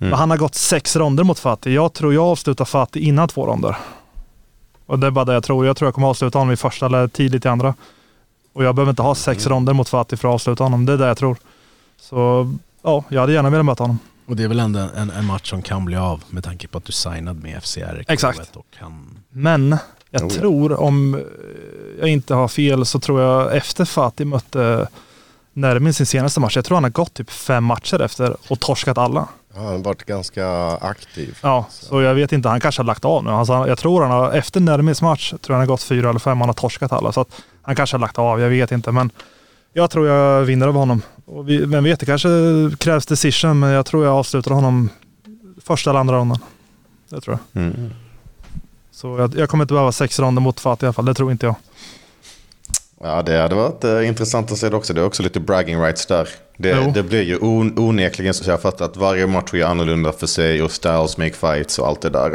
Men han har gått sex ronder mot Fatih. Jag tror jag avslutar Fatih innan två ronder. Och det är bara det jag tror. Jag tror jag kommer avsluta honom i första eller tidigt i andra. Och jag behöver inte ha sex ronder mot Fatih för att avsluta honom. Det är det jag tror. Så ja, jag hade gärna velat möta honom. Och det är väl ändå en, en match som kan bli av med tanke på att du signade med FCR. Exakt. Och han, Men jag Oh ja. tror, om jag inte har fel, så tror jag efter Fatih mötte Nermin sin senaste match. Jag tror han har gått typ fem matcher efter och torskat alla. Han har varit ganska aktiv. Ja, så jag vet inte. Han kanske har lagt av nu. Alltså, jag tror han har, efter Nermins match, tror jag han har gått fyra eller fem. Han har torskat alla. Så att han kanske har lagt av. Jag vet inte. Men jag tror jag vinner över honom. Och vi, vem vet, det kanske krävs decision. Men jag tror jag avslutar honom första eller andra ronden. Det tror jag. Mm. Så jag, jag kommer inte behöva sex ronder mot Fatih i alla fall. Det tror inte jag. Ja, det hade varit eh, intressant att se det också. Det är också lite bragging rights där. Det, det blir ju on, onekligen så jag fattar att varje match är annorlunda för sig och styles make fights och allt det där.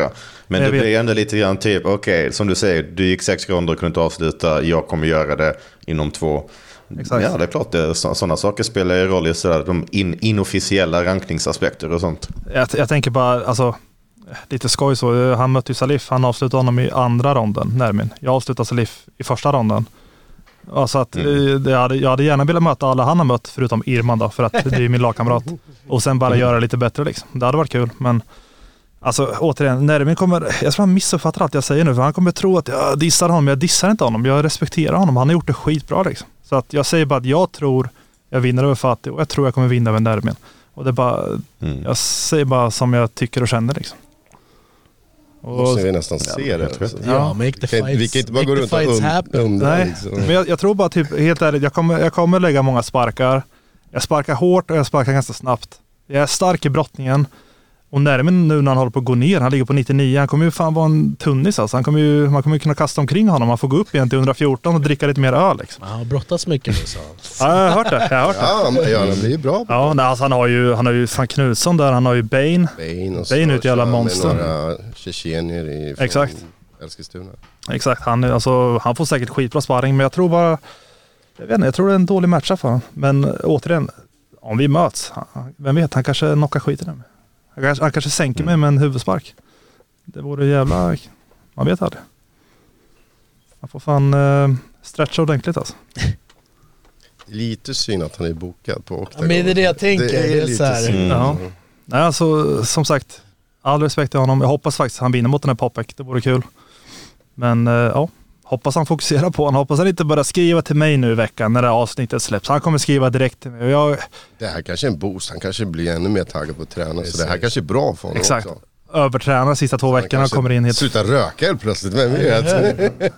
Men Jag det vet. blir ändå lite grann typ, okej, som du säger, du gick sex ronder och kunde inte avsluta, jag kommer göra det inom två. Exakt. Ja, det är klart, det, så, sådana saker spelar ju roll i sådär, de in, inofficiella rankningsaspekter och sånt. Jag, jag tänker bara, alltså, lite skoj så. Han mötte ju Salif. Han avslutade honom i andra ronden, Nermin. Jag avslutade Salif i första ronden. Alltså att, eh, det hade, jag hade gärna velat möta alla han har mött, förutom Irman då, för att det är min lagkamrat. Och sen bara göra det lite bättre liksom. Det hade varit kul, men Alltså återigen, Nermin kommer, jag tror han missuppfattar allt jag säger nu, för han kommer tro att jag dissar honom. Jag dissar inte honom, jag respekterar honom. Han har gjort det skitbra liksom. Så att jag säger bara att jag tror jag vinner över Fatih och jag tror jag kommer vinna över Nermin. Och det bara, Mm. jag säger bara som jag tycker och känner liksom. Och, Måste vi nästan se det. Alltså. ja, make the inte- vi fights, kan inte bara gå runt och fights und, undra. Nej, Liksom. men jag, jag tror bara typ, helt ärligt, jag kommer, jag kommer lägga många sparkar. Jag sparkar hårt och jag sparkar ganska snabbt. Jag är stark i brottningen. Och Nermin nu när han håller på att gå ner, han ligger på 99, han kommer ju fan vara en tunnis alltså. Han kommer ju, man kommer ju kunna kasta omkring honom. Han får gå upp igen till 114 och dricka lite mer öl liksom. Han har brottats mycket nu sa han. Ja, jag har hört det. Jag har hört det. Ja, det blir ju bra. Ja, nej, alltså han har ju, han har ju fan Knutsson där, han har ju Bane. Bane och Bane är ett jävla kör med monster. några tjetjenier i Exakt. Eskilstuna. Exakt, han, alltså, han får säkert skitbra sparring, men jag tror bara... Jag vet inte, jag tror det är en dålig matcha för honom. Men återigen, om vi möts, han- vem vet, han kanske knockar skiten ur mig. Han kanske, han kanske sänker mig med en huvudspark. Det vore jävla... Man vet aldrig. Man får fan uh, stretcha ordentligt alltså. Lite synd att han är bokad på Octagon. men det är det jag tänker. Det är så här- synd. Ja. Nej, alltså som sagt, all respekt till honom. Jag hoppas faktiskt han vinner mot den här Popek. Det vore kul. Men eh, ja, hoppas han fokuserar på honom. Hoppas han inte börjar skriva till mig nu i veckan när det här avsnittet släpps. Han kommer skriva direkt till mig. Jag, Det här kanske är en boost. Han kanske blir ännu mer taggad på att träna. Så Precis. det här kanske är bra för honom exakt. också. Övertränar sista två veckorna och kommer in helt... Sluta röka helt plötsligt, vem vet?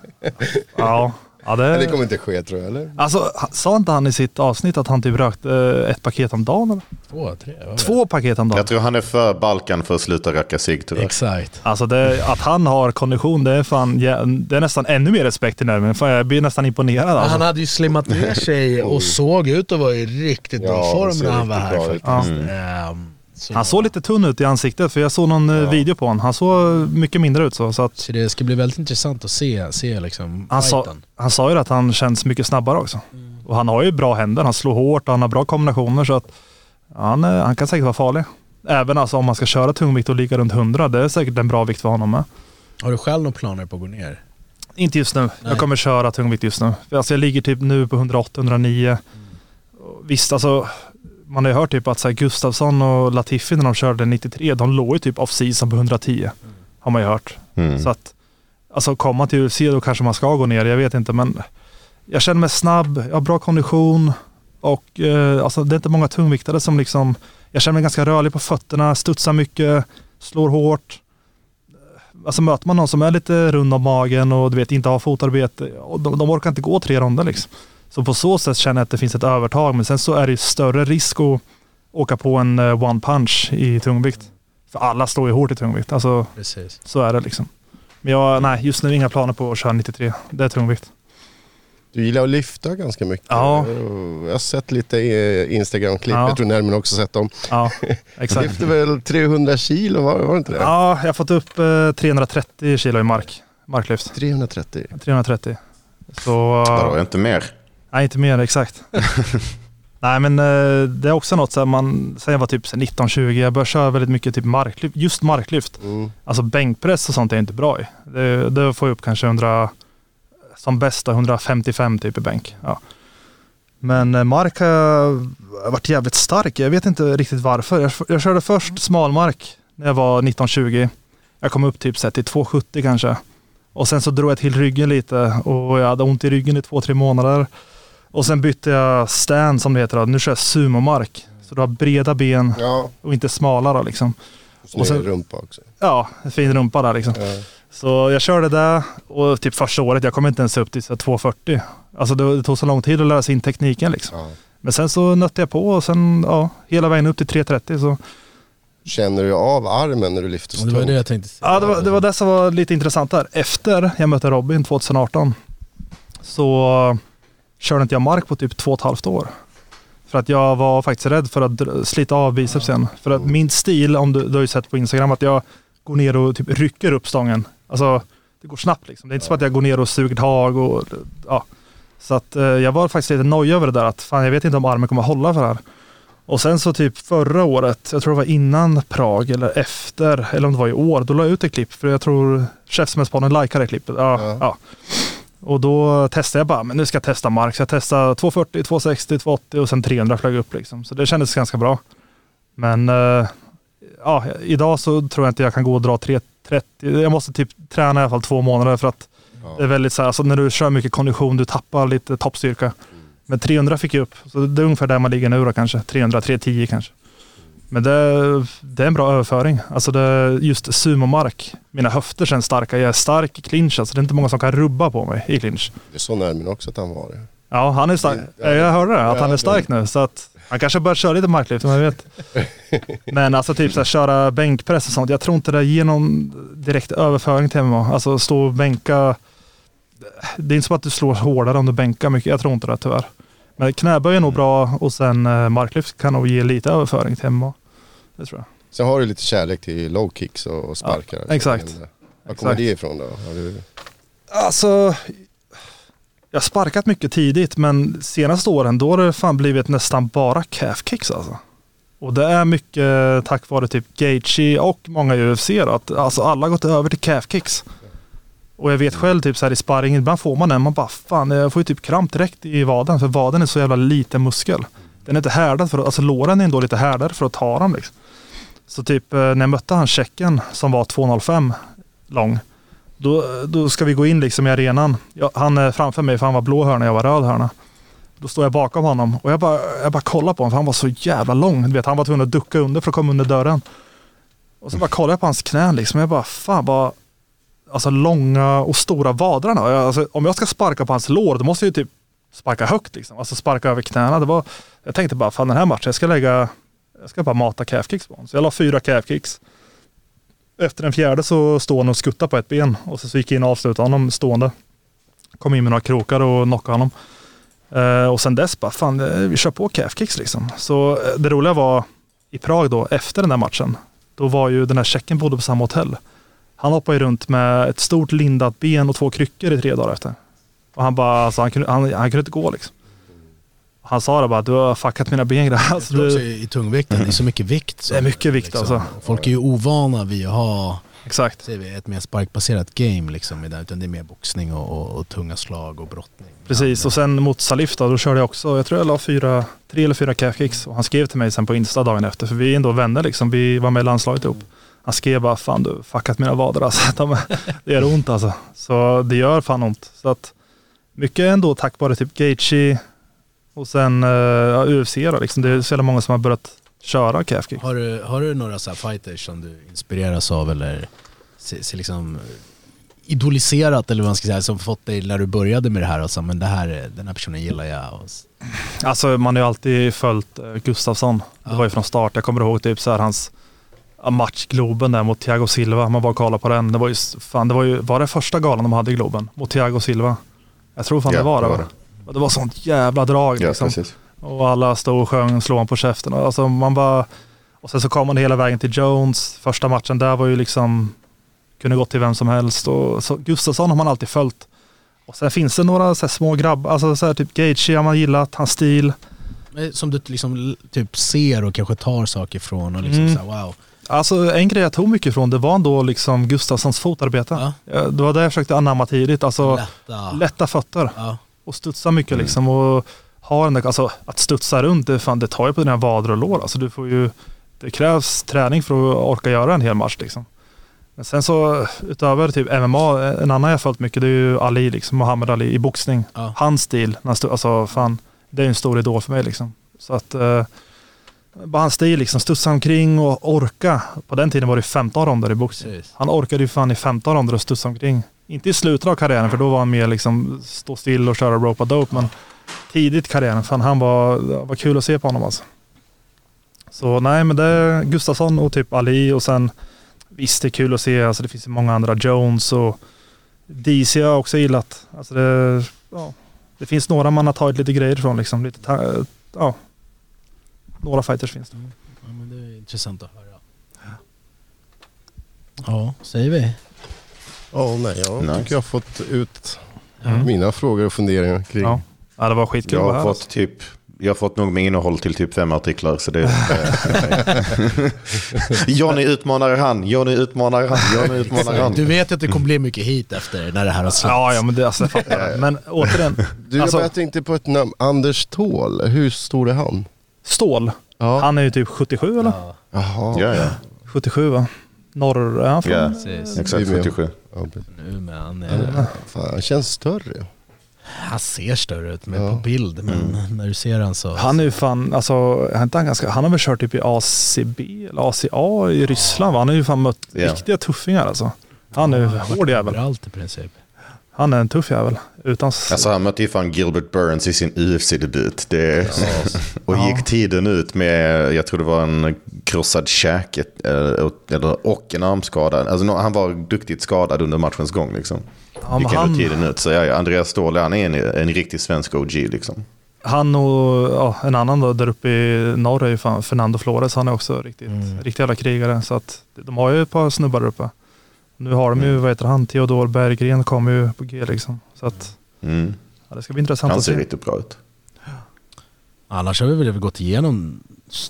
Ja, ja Men det det... kommer inte ske tror jag, eller? Alltså, sa inte han i sitt avsnitt att han typ rökte eh, ett paket om dagen? Eller? Två, tre, vad? Två paket om dagen? Jag tror han är för Balkan för att sluta röka cigg tyvärr. Exakt. Alltså det, att han har kondition, det är fan, ja, det är nästan ännu mer respekt till nerven. Fan, jag blir nästan imponerad alltså. Han hade ju slimmat ner sig och såg ut att vara i riktigt bra Ja, form ser när han var riktigt här bra ut. faktiskt. Ehm, så, Han såg lite tunn ut i ansiktet för jag såg någon eh, video på honom. Han såg mycket mindre ut så. så att så det ska bli väldigt intressant att se, se liksom han, sa, han sa ju att han känns mycket snabbare också. Och han har ju bra händer. Han slår hårt och han har bra kombinationer så att han, eh, han kan säkert vara farlig. Även alltså om man ska köra tungvikt och ligga runt 100. Det är säkert en bra vikt för honom med. Har du själv några planer på att gå ner? Inte just nu. Jag kommer köra tungvikt just nu. Alltså jag ligger typ nu på 108-109. Visst, alltså Man har ju hört typ att så här, Gustafsson och Latifi när de körde 93, de låg ju typ off-season på 110. Har man ju hört. Mm. Så att, alltså komma till UFC då kanske man ska gå ner, jag vet inte men jag känner mig snabb, jag har bra kondition och eh, alltså, det är inte många tungviktare som liksom, jag känner mig ganska rörlig på fötterna, studsar mycket, slår hårt. Alltså möter man någon som är lite rund om magen och du vet inte har fotarbete, och de, de orkar inte gå tre ronder liksom. Så på så sätt känner jag att det finns ett övertag, men sen så är det ju större risk att åka på en eh, one punch i tungvikt. För alla slår ju hårt i tungvikt, alltså Precis. så är det liksom. Men jag, nej, just nu inga planer på att köra 93. Det är tungvikt. Du gillar att lyfta ganska mycket. Ja. Jag har sett lite eh, Instagram-klipp, Ja. jag tror Nermin också sett dem. Ja, Du exakt. lyfter väl 300 kilo, var, var det inte det? Ja, jag har fått upp eh, 330 kilo i mark. Marklyft. 330. 330. Så... Vadå, inte mer? Nej, inte mer exakt. Nej, men eh, det är också något så här man, sen jag var typ så här 19-20, jag började köra väldigt mycket typ marklyft, just marklyft. Mm. Alltså bänkpress och sånt är jag inte bra i. Det, det får jag upp kanske 100, som bästa 155 typ i bänk. Ja. Men eh, mark har jag varit jävligt stark. Jag vet inte riktigt varför. Jag, jag körde först smalmark när jag var 19-20. Jag kom upp typ så till 270 kanske. Och sen så drog jag till ryggen lite och jag hade ont i ryggen i två, tre månader. Och sen bytte jag stand som det heter. då. Nu kör jag sumomark. Så du har breda ben Ja, och inte smala då liksom. och Och sen rumpa också. Ja, en fin rumpa där liksom. Ja. Så jag körde där och typ första året, jag kom inte ens upp till så här 240. Alltså det, det tog så lång tid att lära sig in tekniken liksom. Ja. Men sen så nötte jag på och sen ja, hela vägen upp till 330 så. Känner du av armen när du lyfter så Det var tungt? det jag tänkte säga. Ja, det var, det var det som var lite intressant där. Efter jag mötte Robin 2018 så körde inte jag mark på typ två och ett halvt år. För att jag var faktiskt rädd för att slita av bicepsen. För att min stil, om du, du har ju sett på Instagram, att jag går ner och typ rycker upp stången. Alltså, det går snabbt liksom. Det är inte som att jag går ner och suger tag och ja. Så att eh, jag var faktiskt lite nojig över det där att fan jag vet inte om armen kommer hålla för det här. Och sen så typ förra året, jag tror det var innan Prag eller efter, eller om det var i år, då la jag ut ett klipp för jag tror Käftsmällspodden likade klippet. Ja, Ja. ja. Och då testade jag bara, men nu ska jag testa mark. Så jag testade 240, 260, 280 och sen 300 flög upp liksom. Så det kändes ganska bra. Men eh, ja, idag så tror jag inte jag kan gå och dra 330. Jag måste typ träna i alla fall två månader för att det är väldigt så här, alltså när du kör mycket kondition, du tappar lite toppstyrka. Men 300 fick jag upp, så det är ungefär där man ligger nu då kanske. 300, 310 kanske. Men det, det är en bra överföring. Alltså det, just sumomark. Mina höfter känns starka. Jag är stark i clinch. Alltså det är inte många som kan rubba på mig i clinch. Det sa Nermin också att han var det. Ja, han är stark. Ja, Jag hörde det, att han är stark nu. Så att han kanske börjar köra lite marklyft, vem vet. Men alltså typ så här, köra bänkpress och sånt. Jag tror inte det ger någon direkt överföring till MMA. Alltså stå och bänka. Det är inte som att du slår hårdare om du bänkar mycket. Jag tror inte det tyvärr. Men knäböj är nog bra och sen eh, marklyft kan nog ge lite överföring till MMA. Det tror jag. Sen har du lite kärlek till low kicks och och sparkar. Ja, exakt. Eh, Var kommer Exakt. det ifrån då? Har du... Alltså, jag har sparkat mycket tidigt men senaste åren då har det fan blivit nästan bara calf kicks alltså. Och det är mycket tack vare typ Gaethje och många UFC då, att alltså alla har gått över till calf kicks. Och jag vet själv typ så här i sparring, ibland får man den, man bara fan jag får ju typ kramp direkt i vaden för vaden är så jävla liten muskel. Den är inte härdad för att, alltså låren är ändå lite härdade för att ta dem liksom. Så typ eh, när jag mötte han checken som var 2,05 lång. Då, då ska vi gå in liksom i arenan. Jag, han är framför mig för han var blå hörna, jag var röd hörna. Då står jag bakom honom och jag bara, jag bara kollar på honom för han var så jävla lång. Du vet, han var tvungen att ducka under för att komma under dörren. Och så bara kollar jag på hans knän liksom. Jag bara, fan vad alltså, långa och stora vadrarna. Alltså, om jag ska sparka på hans lår, då måste jag ju typ sparka högt liksom. Alltså sparka över knäna. Det var, jag tänkte bara, fan den här matchen, jag ska lägga, jag ska bara mata calf kicks på honom. Så jag la fyra calf kicks. Efter den fjärde så står han och skuttar på ett ben och så, så gick jag in och avslutade honom stående. Kom in med några krokar och knockade honom. Eh, och sen dess bara, fan eh, vi kör på calf kicks liksom. Så eh, det roliga var i Prag då, efter den där matchen, då var ju den här tjecken bodde på samma hotell. Han hoppade ju runt med ett stort lindat ben och två kryckor i tre dagar efter. Och han bara, alltså han kunde, han, han kunde inte gå liksom. Han sa det bara, du har fuckat mina ben. Alltså, Jag tror också i tungvikten, det är så mycket vikt. så- Det är mycket vikt, alltså. Folk är ju ovana vid att ha exakt. säger vi, ett mer sparkbaserat game liksom, utan det är mer boxning och, och, och tunga slag och brottning. Precis, och sen mot Salif då, då körde jag också, jag tror jag la fyra, tre eller fyra calf kicks och han skrev till mig sen på Insta dagen efter, för vi är ändå vänner liksom, vi var med i landslaget ihop. Han skrev bara, fan du fuckat mina vader alltså. De, det gör ont alltså. Så det gör fan ont. Så att mycket ändå tack vare typ Gaethje och sen uh, ja, UFC då liksom. Det är så jävla många som har börjat köra calf kicks. Har du, har du några så här fighters som du inspireras av eller ser, ser liksom idoliserat eller vad man ska säga, som fått dig när du började med det här och så, men det här, är- den här personen gillar jag. Och, Alltså man har ju alltid följt eh, Gustafsson. Det Ja. var ju från start. Jag kommer ihåg typ så här hans match Globen där mot Thiago Silva. Man bara kollade på den. Det var ju, fan, det var ju, var det första galan de hade i Globen? Mot Thiago Silva. Jag tror fan Ja, det var det. det var va? Och det var sånt jävla drag Ja, liksom. precis. Och alla stod och sjöng slå honom på käften. Och Alltså man bara... Och sen så kom man hela vägen till Jones. Första matchen där var ju liksom... Kunde gått till vem som helst. Och så Gustafsson har man alltid följt. Och sen finns det några så här små grabbar, alltså så här typ Gaethje har man gillat, hans stil. Som du liksom typ ser och kanske tar saker från och liksom Mm. så här, wow. Alltså en grej jag tog mycket från det var ändå liksom Gustafssons fotarbete. Ja, Det var det jag försökte anamma tidigt. Alltså Lätta. lätta fötter Ja. Och studsa mycket liksom. Och ha den där, alltså att studsa runt, det, fan, det tar ju på dina vader och lår. Alltså du får ju, det krävs träning för att orka göra en hel match liksom. Men sen så utöver typ MMA, en annan jag följt mycket det är ju Ali liksom, Muhammad Ali i boxning. Ja. Hans stil, alltså fan, det är en stor idol för mig liksom. Så att eh, bara hans stil liksom, studsa omkring och orka. På den tiden var det 15 ronder i boxning. Precis. Han orkade ju fan i 15 ronder och studsa omkring. Inte i slutet av karriären för då var han mer liksom stå still och köra rope dope men tidigt i karriären, fan han var, var kul att se på honom alltså. Så nej men det är Gustafsson och typ Ali och sen visst det är kul att se, alltså det finns ju många andra, Jones och DC har jag också gillat. Alltså det, ja, det finns några man har tagit lite grejer från liksom, lite, ta- ja, några fighters finns det. Ja, men det är intressant att höra. Ja, säger vi. Ja, nej, jag nice. tycker jag har fått ut mm. mina frågor och funderingar kring. Ja, ja det var skitkul Jag har fått typ jag har fått nog med innehåll till typ fem artiklar. Så det är... Johnny utmanar han, Johnny utmanar han, Johnny utmanar han. Du vet att det kommer bli mycket hit efter när det här har släppts. Ja, ja, men det alltså, fattar jag. Men återigen. Du, alltså... jag tänkte på ett namn. Anders Ståhl, hur stor är han? Ståhl? Ja. Han är ju typ 77 eller? Jaha. Ja, ja. 77 va? Norr är han från? Ja, exakt 77. Nu men han, är, Fan, han känns större. han ser större ut med Ja. på bild, men när du ser han så... Han är ju fan, alltså, är inte han, ganska, han har väl kört typ i ACB eller ACA i Ryssland va? Han har ju fan mött Ja. riktiga tuffingar alltså. Han är ju hård jävel. Överallt i princip. Han är en tuff jävel. Utan... Alltså han mötte ju fan Gilbert Burns i sin UFC-debut. Det... Och Ja. gick tiden ut med, jag tror det var en krossad käke eh, eller, och en armskada. Alltså, han var duktigt skadad under matchens gång. Liksom. ja, Gick han, tiden ut. Så ja, ja, Andreas Ståhl, han är en, en riktig svensk OG. Liksom. han och ja, en annan då där uppe i norr är ju fan Fernando Flores. Han är också riktigt, Mm. riktigt jävla krigare. Så att de har ju ett par snubbar där uppe. Nu har de ju, vad heter han, Theodor Berggren kommer ju på G liksom. Så att Mm. ja, det ska bli intressant Han att ser se. riktigt bra ut. Annars har vi väl gått igenom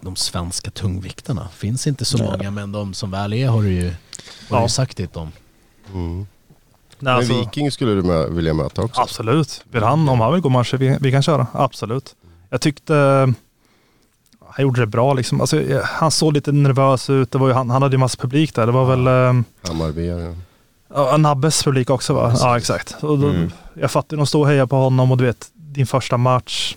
de svenska tungviktarna. Finns inte så Nej. många, men de som väl är har du ju, har du Ja. sagt ditt om. Mm. Nej, Men alltså, Viking skulle du med, vilja möta också? Absolut. Vill han, om han vill gå matcher, vi, vi kan köra. Absolut. Jag tyckte eh, han gjorde det bra liksom. Alltså, eh, han såg lite nervös ut. Det var ju, han, han hade ju massa publik där. Det var väl eh, Hammarbyare. ja, Nabbes publik också va? Precis. Ja exakt. Och då, Mm. Jag fattar, de står och hejar på honom och du vet, din första match.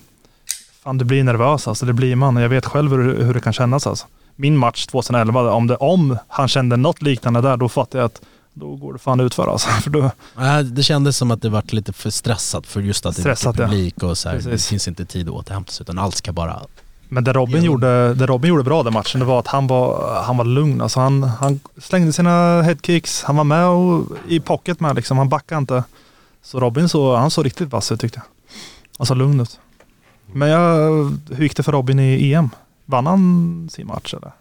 Fan du blir nervös alltså, det blir man. Jag vet själv hur, hur det kan kännas alltså. Min match 2011, om, det, om han kände något liknande där, då fattar jag att då går det fan utför alltså. För då, Nej, det kändes som att det var lite för stressat för just att det är Stressat, mycket ja. publik och så här, det finns inte tid att återhämta sig utan allt ska bara... Men det Robin, gjorde, det Robin gjorde bra den matchen, det var att han var, han var lugn. Alltså han, han slängde sina headkicks, han var med och, i pocket med liksom, han backade inte. Så Robin så, han såg riktigt vass ut tyckte jag. Han såg lugn ut. Men jag, hur gick det för Robin i EM? Vann han sin match eller?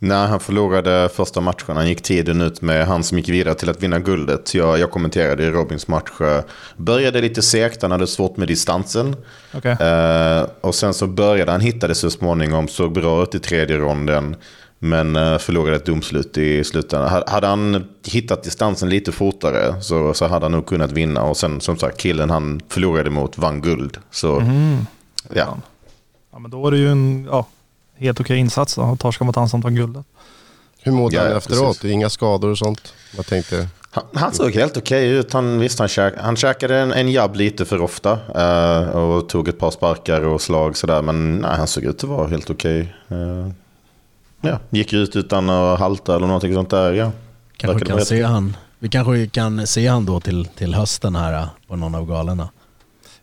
Nej, han förlorade första matchen. Han gick tiden ut med han som gick vidare till att vinna guldet. Jag, jag kommenterade i Robins match. eh, Började lite segt, han hade svårt med distansen. Okej. Eh, och sen så började han hitta det så småningom, såg bra ut i tredje ronden. Men eh, förlorade ett domslut i slutändan. Ha- Hade han hittat distansen lite fortare så, så hade han nog kunnat vinna. Och sen som sagt, killen han förlorade mot vann guld. Så ja, Ja, men då är det ju en ja, helt okej insats då, att torska mot han som tar guldet. Hur mådde Ja, han efteråt? precis. Inga skador och sånt? Jag tänkte, Han, han såg helt okej ut. Han, visst, han, käk, han käkade en, en jabb lite för ofta. eh, och tog ett par sparkar och slag sådär. Men nej, han såg ut att vara helt okej. Eh, ja, gick ut utan att halta eller någonting sånt där. Ja. Kanske kan se han, vi kanske kan se han då till, till hösten här eh, på någon av galorna.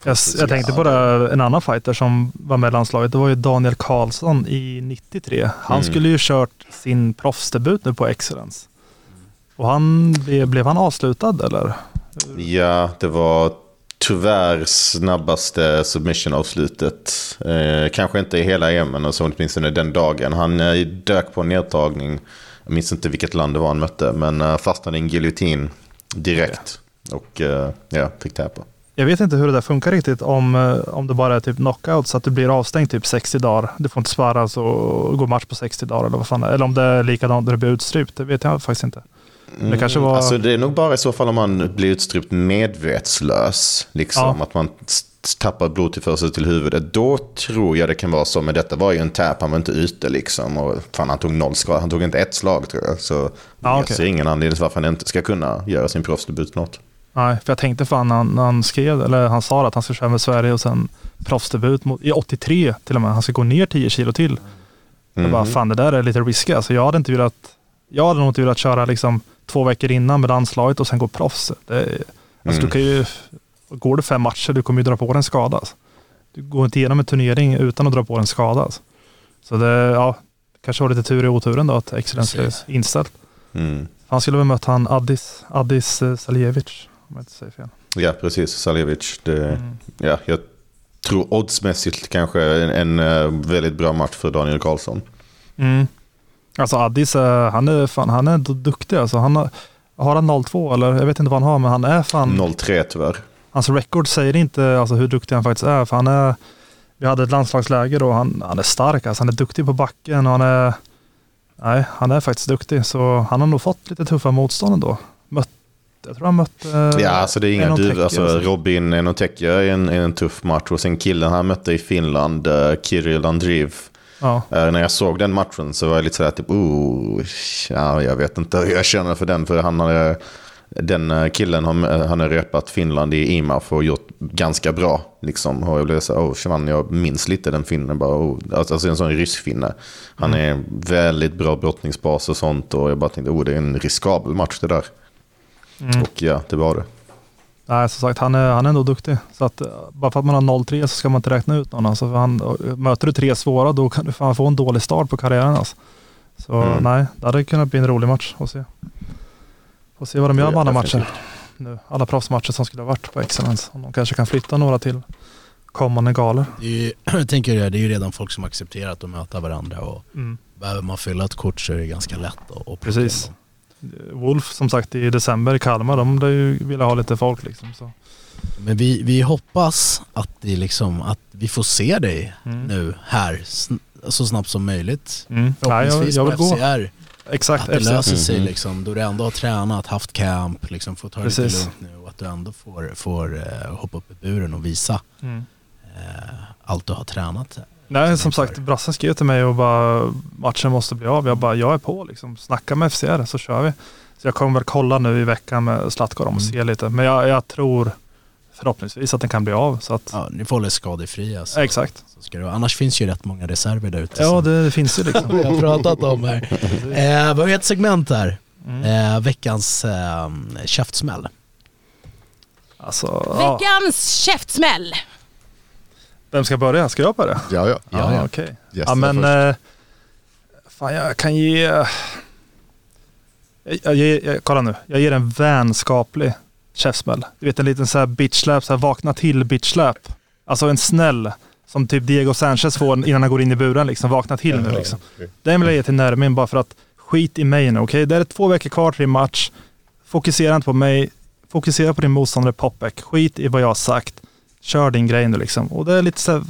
Jag, jag tänkte på det, en annan fighter som var med i landslaget. Det var ju Daniel Karlsson i 93. Han Mm. skulle ju kört sin proffsdebut nu på Excellence. Och han, blev, han avslutad eller? Ja, det var tyvärr snabbaste submission-avslutet. Eh, kanske inte i hela EM, men så åtminstone den dagen. Han eh, dök på en nedtagning. Jag minns inte vilket land det var han mötte, men eh, fastnade i en giljotin direkt. Och eh, ja, fick täpa. Jag vet inte hur det där funkar riktigt. Om, eh, om det bara är typ knockout så att du blir avstängd typ 60 dagar. Du får inte sparras och gå match på 60 dagar eller vad fan. Eller om det är likadant när du blir utstrypt. Det vet jag faktiskt inte. Det kanske var... Alltså det är nog bara i så fall om man blir utstrypt medvetslös. Liksom, Ja. att man tappar blodtillförsel till huvudet. Då tror jag det kan vara så. Men detta var ju en tap, han var inte ute liksom. Och fan, han tog noll skada. Han tog inte ett slag tror jag. Så Ja, jag ser ingen anledning till varför han inte ska kunna göra sin proffsdebut något. Nej, för jag tänkte fan när han, skrev, eller han sa att han ska köra med Sverige och sen proffsdebut mot, i 83 till och med. Han ska gå ner 10 kilo till. Jag bara, Mhm. fan det där är lite risky. Alltså jag hade inte velat, jag hade nog inte velat köra liksom två veckor innan med landslaget och sen gå proffs. Det, alltså Mm. du kan ju, går det fem matcher, du kommer ju dra på dig en skada. Alltså. Du går inte igenom en turnering utan att dra på dig en skada. Alltså. Så det, ja, kanske var lite tur i oturen då att Excellence Precis. inställt. Mm. Han skulle väl mött han Addis, Addis eh, Saljevic, om jag inte säger fel. Ja, precis. Saljevic. Mm. ja, jag tror oddsmässigt kanske en, en eh, väldigt bra match för Daniel Karlsson. Mm. Alltså Addis, eh, han är, fan, han är du- duktig alltså. Han har, har han 02 eller jag vet inte vad han har, men han är fan... 0-3 tyvärr. Hans record säger inte alltså, hur duktig han faktiskt är. För han är vi hade ett landslagsläger och han, han är stark. Alltså, han är duktig på backen och han är... Nej, han är faktiskt duktig. Så han har nog fått lite tuffa motstånd ändå. Mött, jag tror han mött... eh, Ja, alltså det är inga duvor. Alltså. Robin Enontekiö är en, är en tuff match. Och sen killen han mötte i Finland, uh, Kirill Andriv. Ja, Eh, när jag såg den matchen så var jag lite sådär typ, oh, ja, jag vet inte hur jag känner för den. För han har, den killen har, han har repat Finland i IMAF och gjort ganska bra. Liksom. Och jag blev så oh, fan, jag minns lite den finnen. Bara, oh, alltså en sån rysk finne. Han är en väldigt bra brottningsbas och sånt. Och jag bara tänkte, oh, det är en riskabel match det där. Och ja, det var det. nej, som sagt han är, han är ändå duktig. Så att, eh, bara för att man har 0-3 så ska man inte räkna ut någon. Alltså, för han, möter du tre svåra då kan du fan få en dålig start på karriären. Alltså. Så Mm. nej, det hade kunnat bli en rolig match att se. Får se vad de gör med alla matcher. Nu, alla proffsmatcher som skulle ha varit på Excellence. Om de kanske kan flytta några till kommande galor. Det är ju, jag tänker det, det är ju redan folk som accepterat att möta varandra och Mm. behöver man fylla ett kort så är det ganska lätt att, plocka Precis. dem. Wolf som sagt i december i Kalmar, de lär ju vilja ha lite folk liksom. Så. Men vi, vi hoppas att, det liksom, att vi får se dig Mm. nu här sn- så snabbt som möjligt. Mm. Jag, Förhoppningsvis jag vill på gå. FCR. Exakt, Att det FCR. löser sig Mhm. liksom, då du ändå har tränat, haft camp, liksom, får ta det Precis. lite lugnt nu och att du ändå får, får eh, hoppa upp i buren och visa Mm. eh, allt du har tränat. Nej, som sagt, brassen skrev till mig och bara matchen måste bli av. Jag bara, jag är på liksom. Snacka med FCR så kör vi. Så jag kommer väl kolla nu i veckan med Zlatko och Mm. se lite. Men jag, jag tror förhoppningsvis att den kan bli av. Så att, Ja, ni får hålla er skadefria. Så, Exakt. Så ska det, annars finns ju rätt många reserver där ute. Ja, som det finns ju vi liksom. har pratat om här. Eh, vi har ett segment här. Mm. Eh, veckans eh, käftsmäll. Alltså, ja. Veckans käftsmäll. Vem ska börja? Ska jag börja? ja ja. Ja, ja. okej. Gästerna Ja, men eh, fan, jag kan ge... Jag, jag, ger- jag, kolla nu. Jag ger en vänskaplig käftsmäll. Du vet en liten så här bitch slap, så här vakna till bitch slap. Alltså en snäll som typ Diego Sanchez får innan han går in i buren. Liksom. Vakna till nu liksom. Den vill jag ge till Nermin bara för att skit i mig nu. Okej, det är två veckor kvar till din match. Fokusera inte på mig. Fokusera på din motståndare Popek. Skit i vad jag har sagt. Kör din grej nu liksom. Och det är lite så här,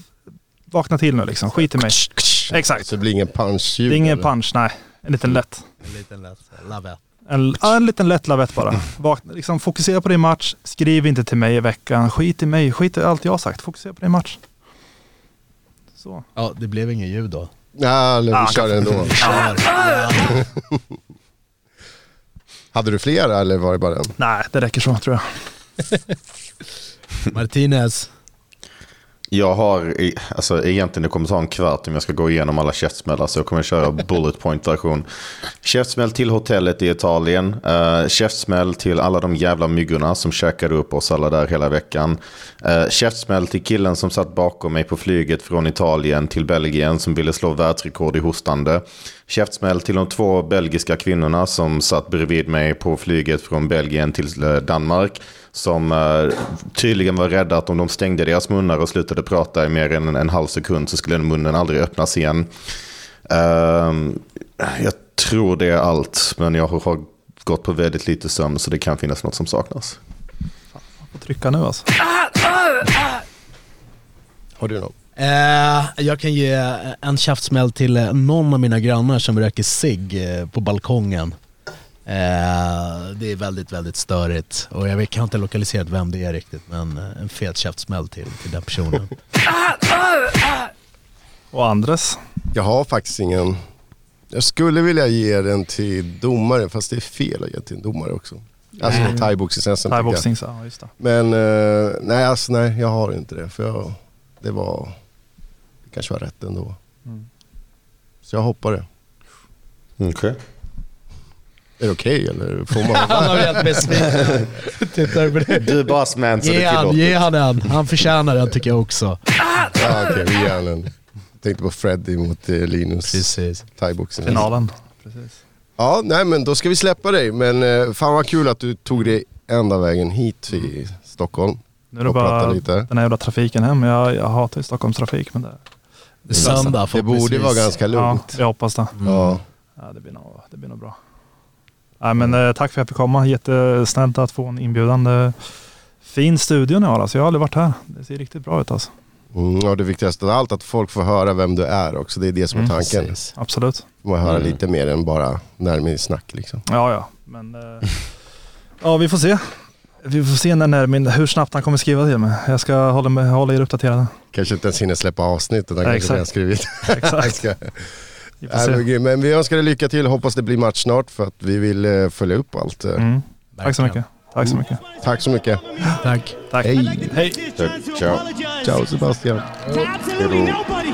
vakna till nu liksom. Skit i mig. Exakt. Så det blir ingen punch-ljud? Det är ingen punch, nej. En liten lätt. En liten lätt lavett. En, en liten lätt lavett bara. Vakna, liksom, fokusera på din match. Skriv inte till mig i veckan. Skit i mig. Skit i allt jag har sagt. Fokusera på din match. Så. Ja, det blev ingen ljud då. Ja, eller vi Ah, kör ändå. Hade du flera eller var det bara en? Nej, det räcker så tror jag. Martinez. Jag har, alltså egentligen det kommer ta en kvart om jag ska gå igenom alla käftsmällar så jag kommer köra bullet point version. Käftsmäll till hotellet i Italien. Uh, käftsmäll till alla de jävla myggorna som käkade upp oss alla där hela veckan. Uh, käftsmäll till killen som satt bakom mig på flyget från Italien till Belgien som ville slå världsrekord i hostande. Käftsmäll till de två belgiska kvinnorna som satt bredvid mig på flyget från Belgien till eh, Danmark. Som eh, tydligen var rädda att om de stängde deras munnar och slutade prata i mer än en, en halv sekund så skulle munnen aldrig öppnas igen. Ehm, jag tror det är allt, men jag har, gått på väldigt lite sömn så det kan finnas något som saknas. Får trycka nu alltså. Har du någon? Eh, jag kan ge en käftsmäll till eh, någon av mina grannar som röker cigg eh, på balkongen. Eh, det är väldigt, väldigt störigt och jag vet- kan inte lokalisera vem det är riktigt men en fet käftsmäll till, till den personen. Och Andres. Jag har faktiskt ingen. Jag skulle vilja ge den till domare fast det är fel att ge till en domare också. Alltså Mm. jag. Thaiboxning, ja just det. Men eh, nej, alltså, nej, jag har inte det. För jag, det var, kanske var rätt ändå. Mm. Så jag hoppar det. Okej. Är det okej eller får man? Han har helt besviken. Tittar på det. Du är bossman så det Ge han, ge han en. Han förtjänar den tycker jag också. ja, okej, vi ger han en. Tänkte på Freddy mot eh, Linus. Precis. Thaiboxning. Finalen. Precis. Ja, nej men då ska vi släppa dig. Men eh, fan vad kul att du tog dig ända vägen hit till Stockholm. Nu är det bara lite. den här jävla trafiken hem. Jag, jag hatar ju Stockholms trafik men det, Det är söndag Det borde vara ganska ja, lugnt. jag hoppas det. Ja. Ja, det, blir nog, det blir nog bra. Nej, men, eh, tack för att jag fick komma. Jättesnällt att få en inbjudan. Fin studio ni har alltså. Jag har aldrig varit här. Det ser riktigt bra ut alltså. Mm, och det viktigaste av allt att folk får höra vem du är också. Det är det som är Mm, tanken. Precis. Absolut. Får man höra Mm. lite mer än bara närmare snack liksom. Ja, ja. Men eh, ja, vi får se. Vi får se när Nermin, hur snabbt han kommer skriva till mig. Jag ska hålla, med, hålla er uppdaterade. Kanske inte ens hinner släppa avsnittet. Han Ja, kanske redan exakt. skrivit. Exakt. Ska- Vi men vi önskar dig lycka till. Hoppas det blir match snart för att vi vill eh, följa upp allt. eh. Mm. Tack så mycket. Tack så mycket. Tack så mycket. Tack. Tack. Hej. Hej. Ciao. Ciao Sebastian. Absolutely nobody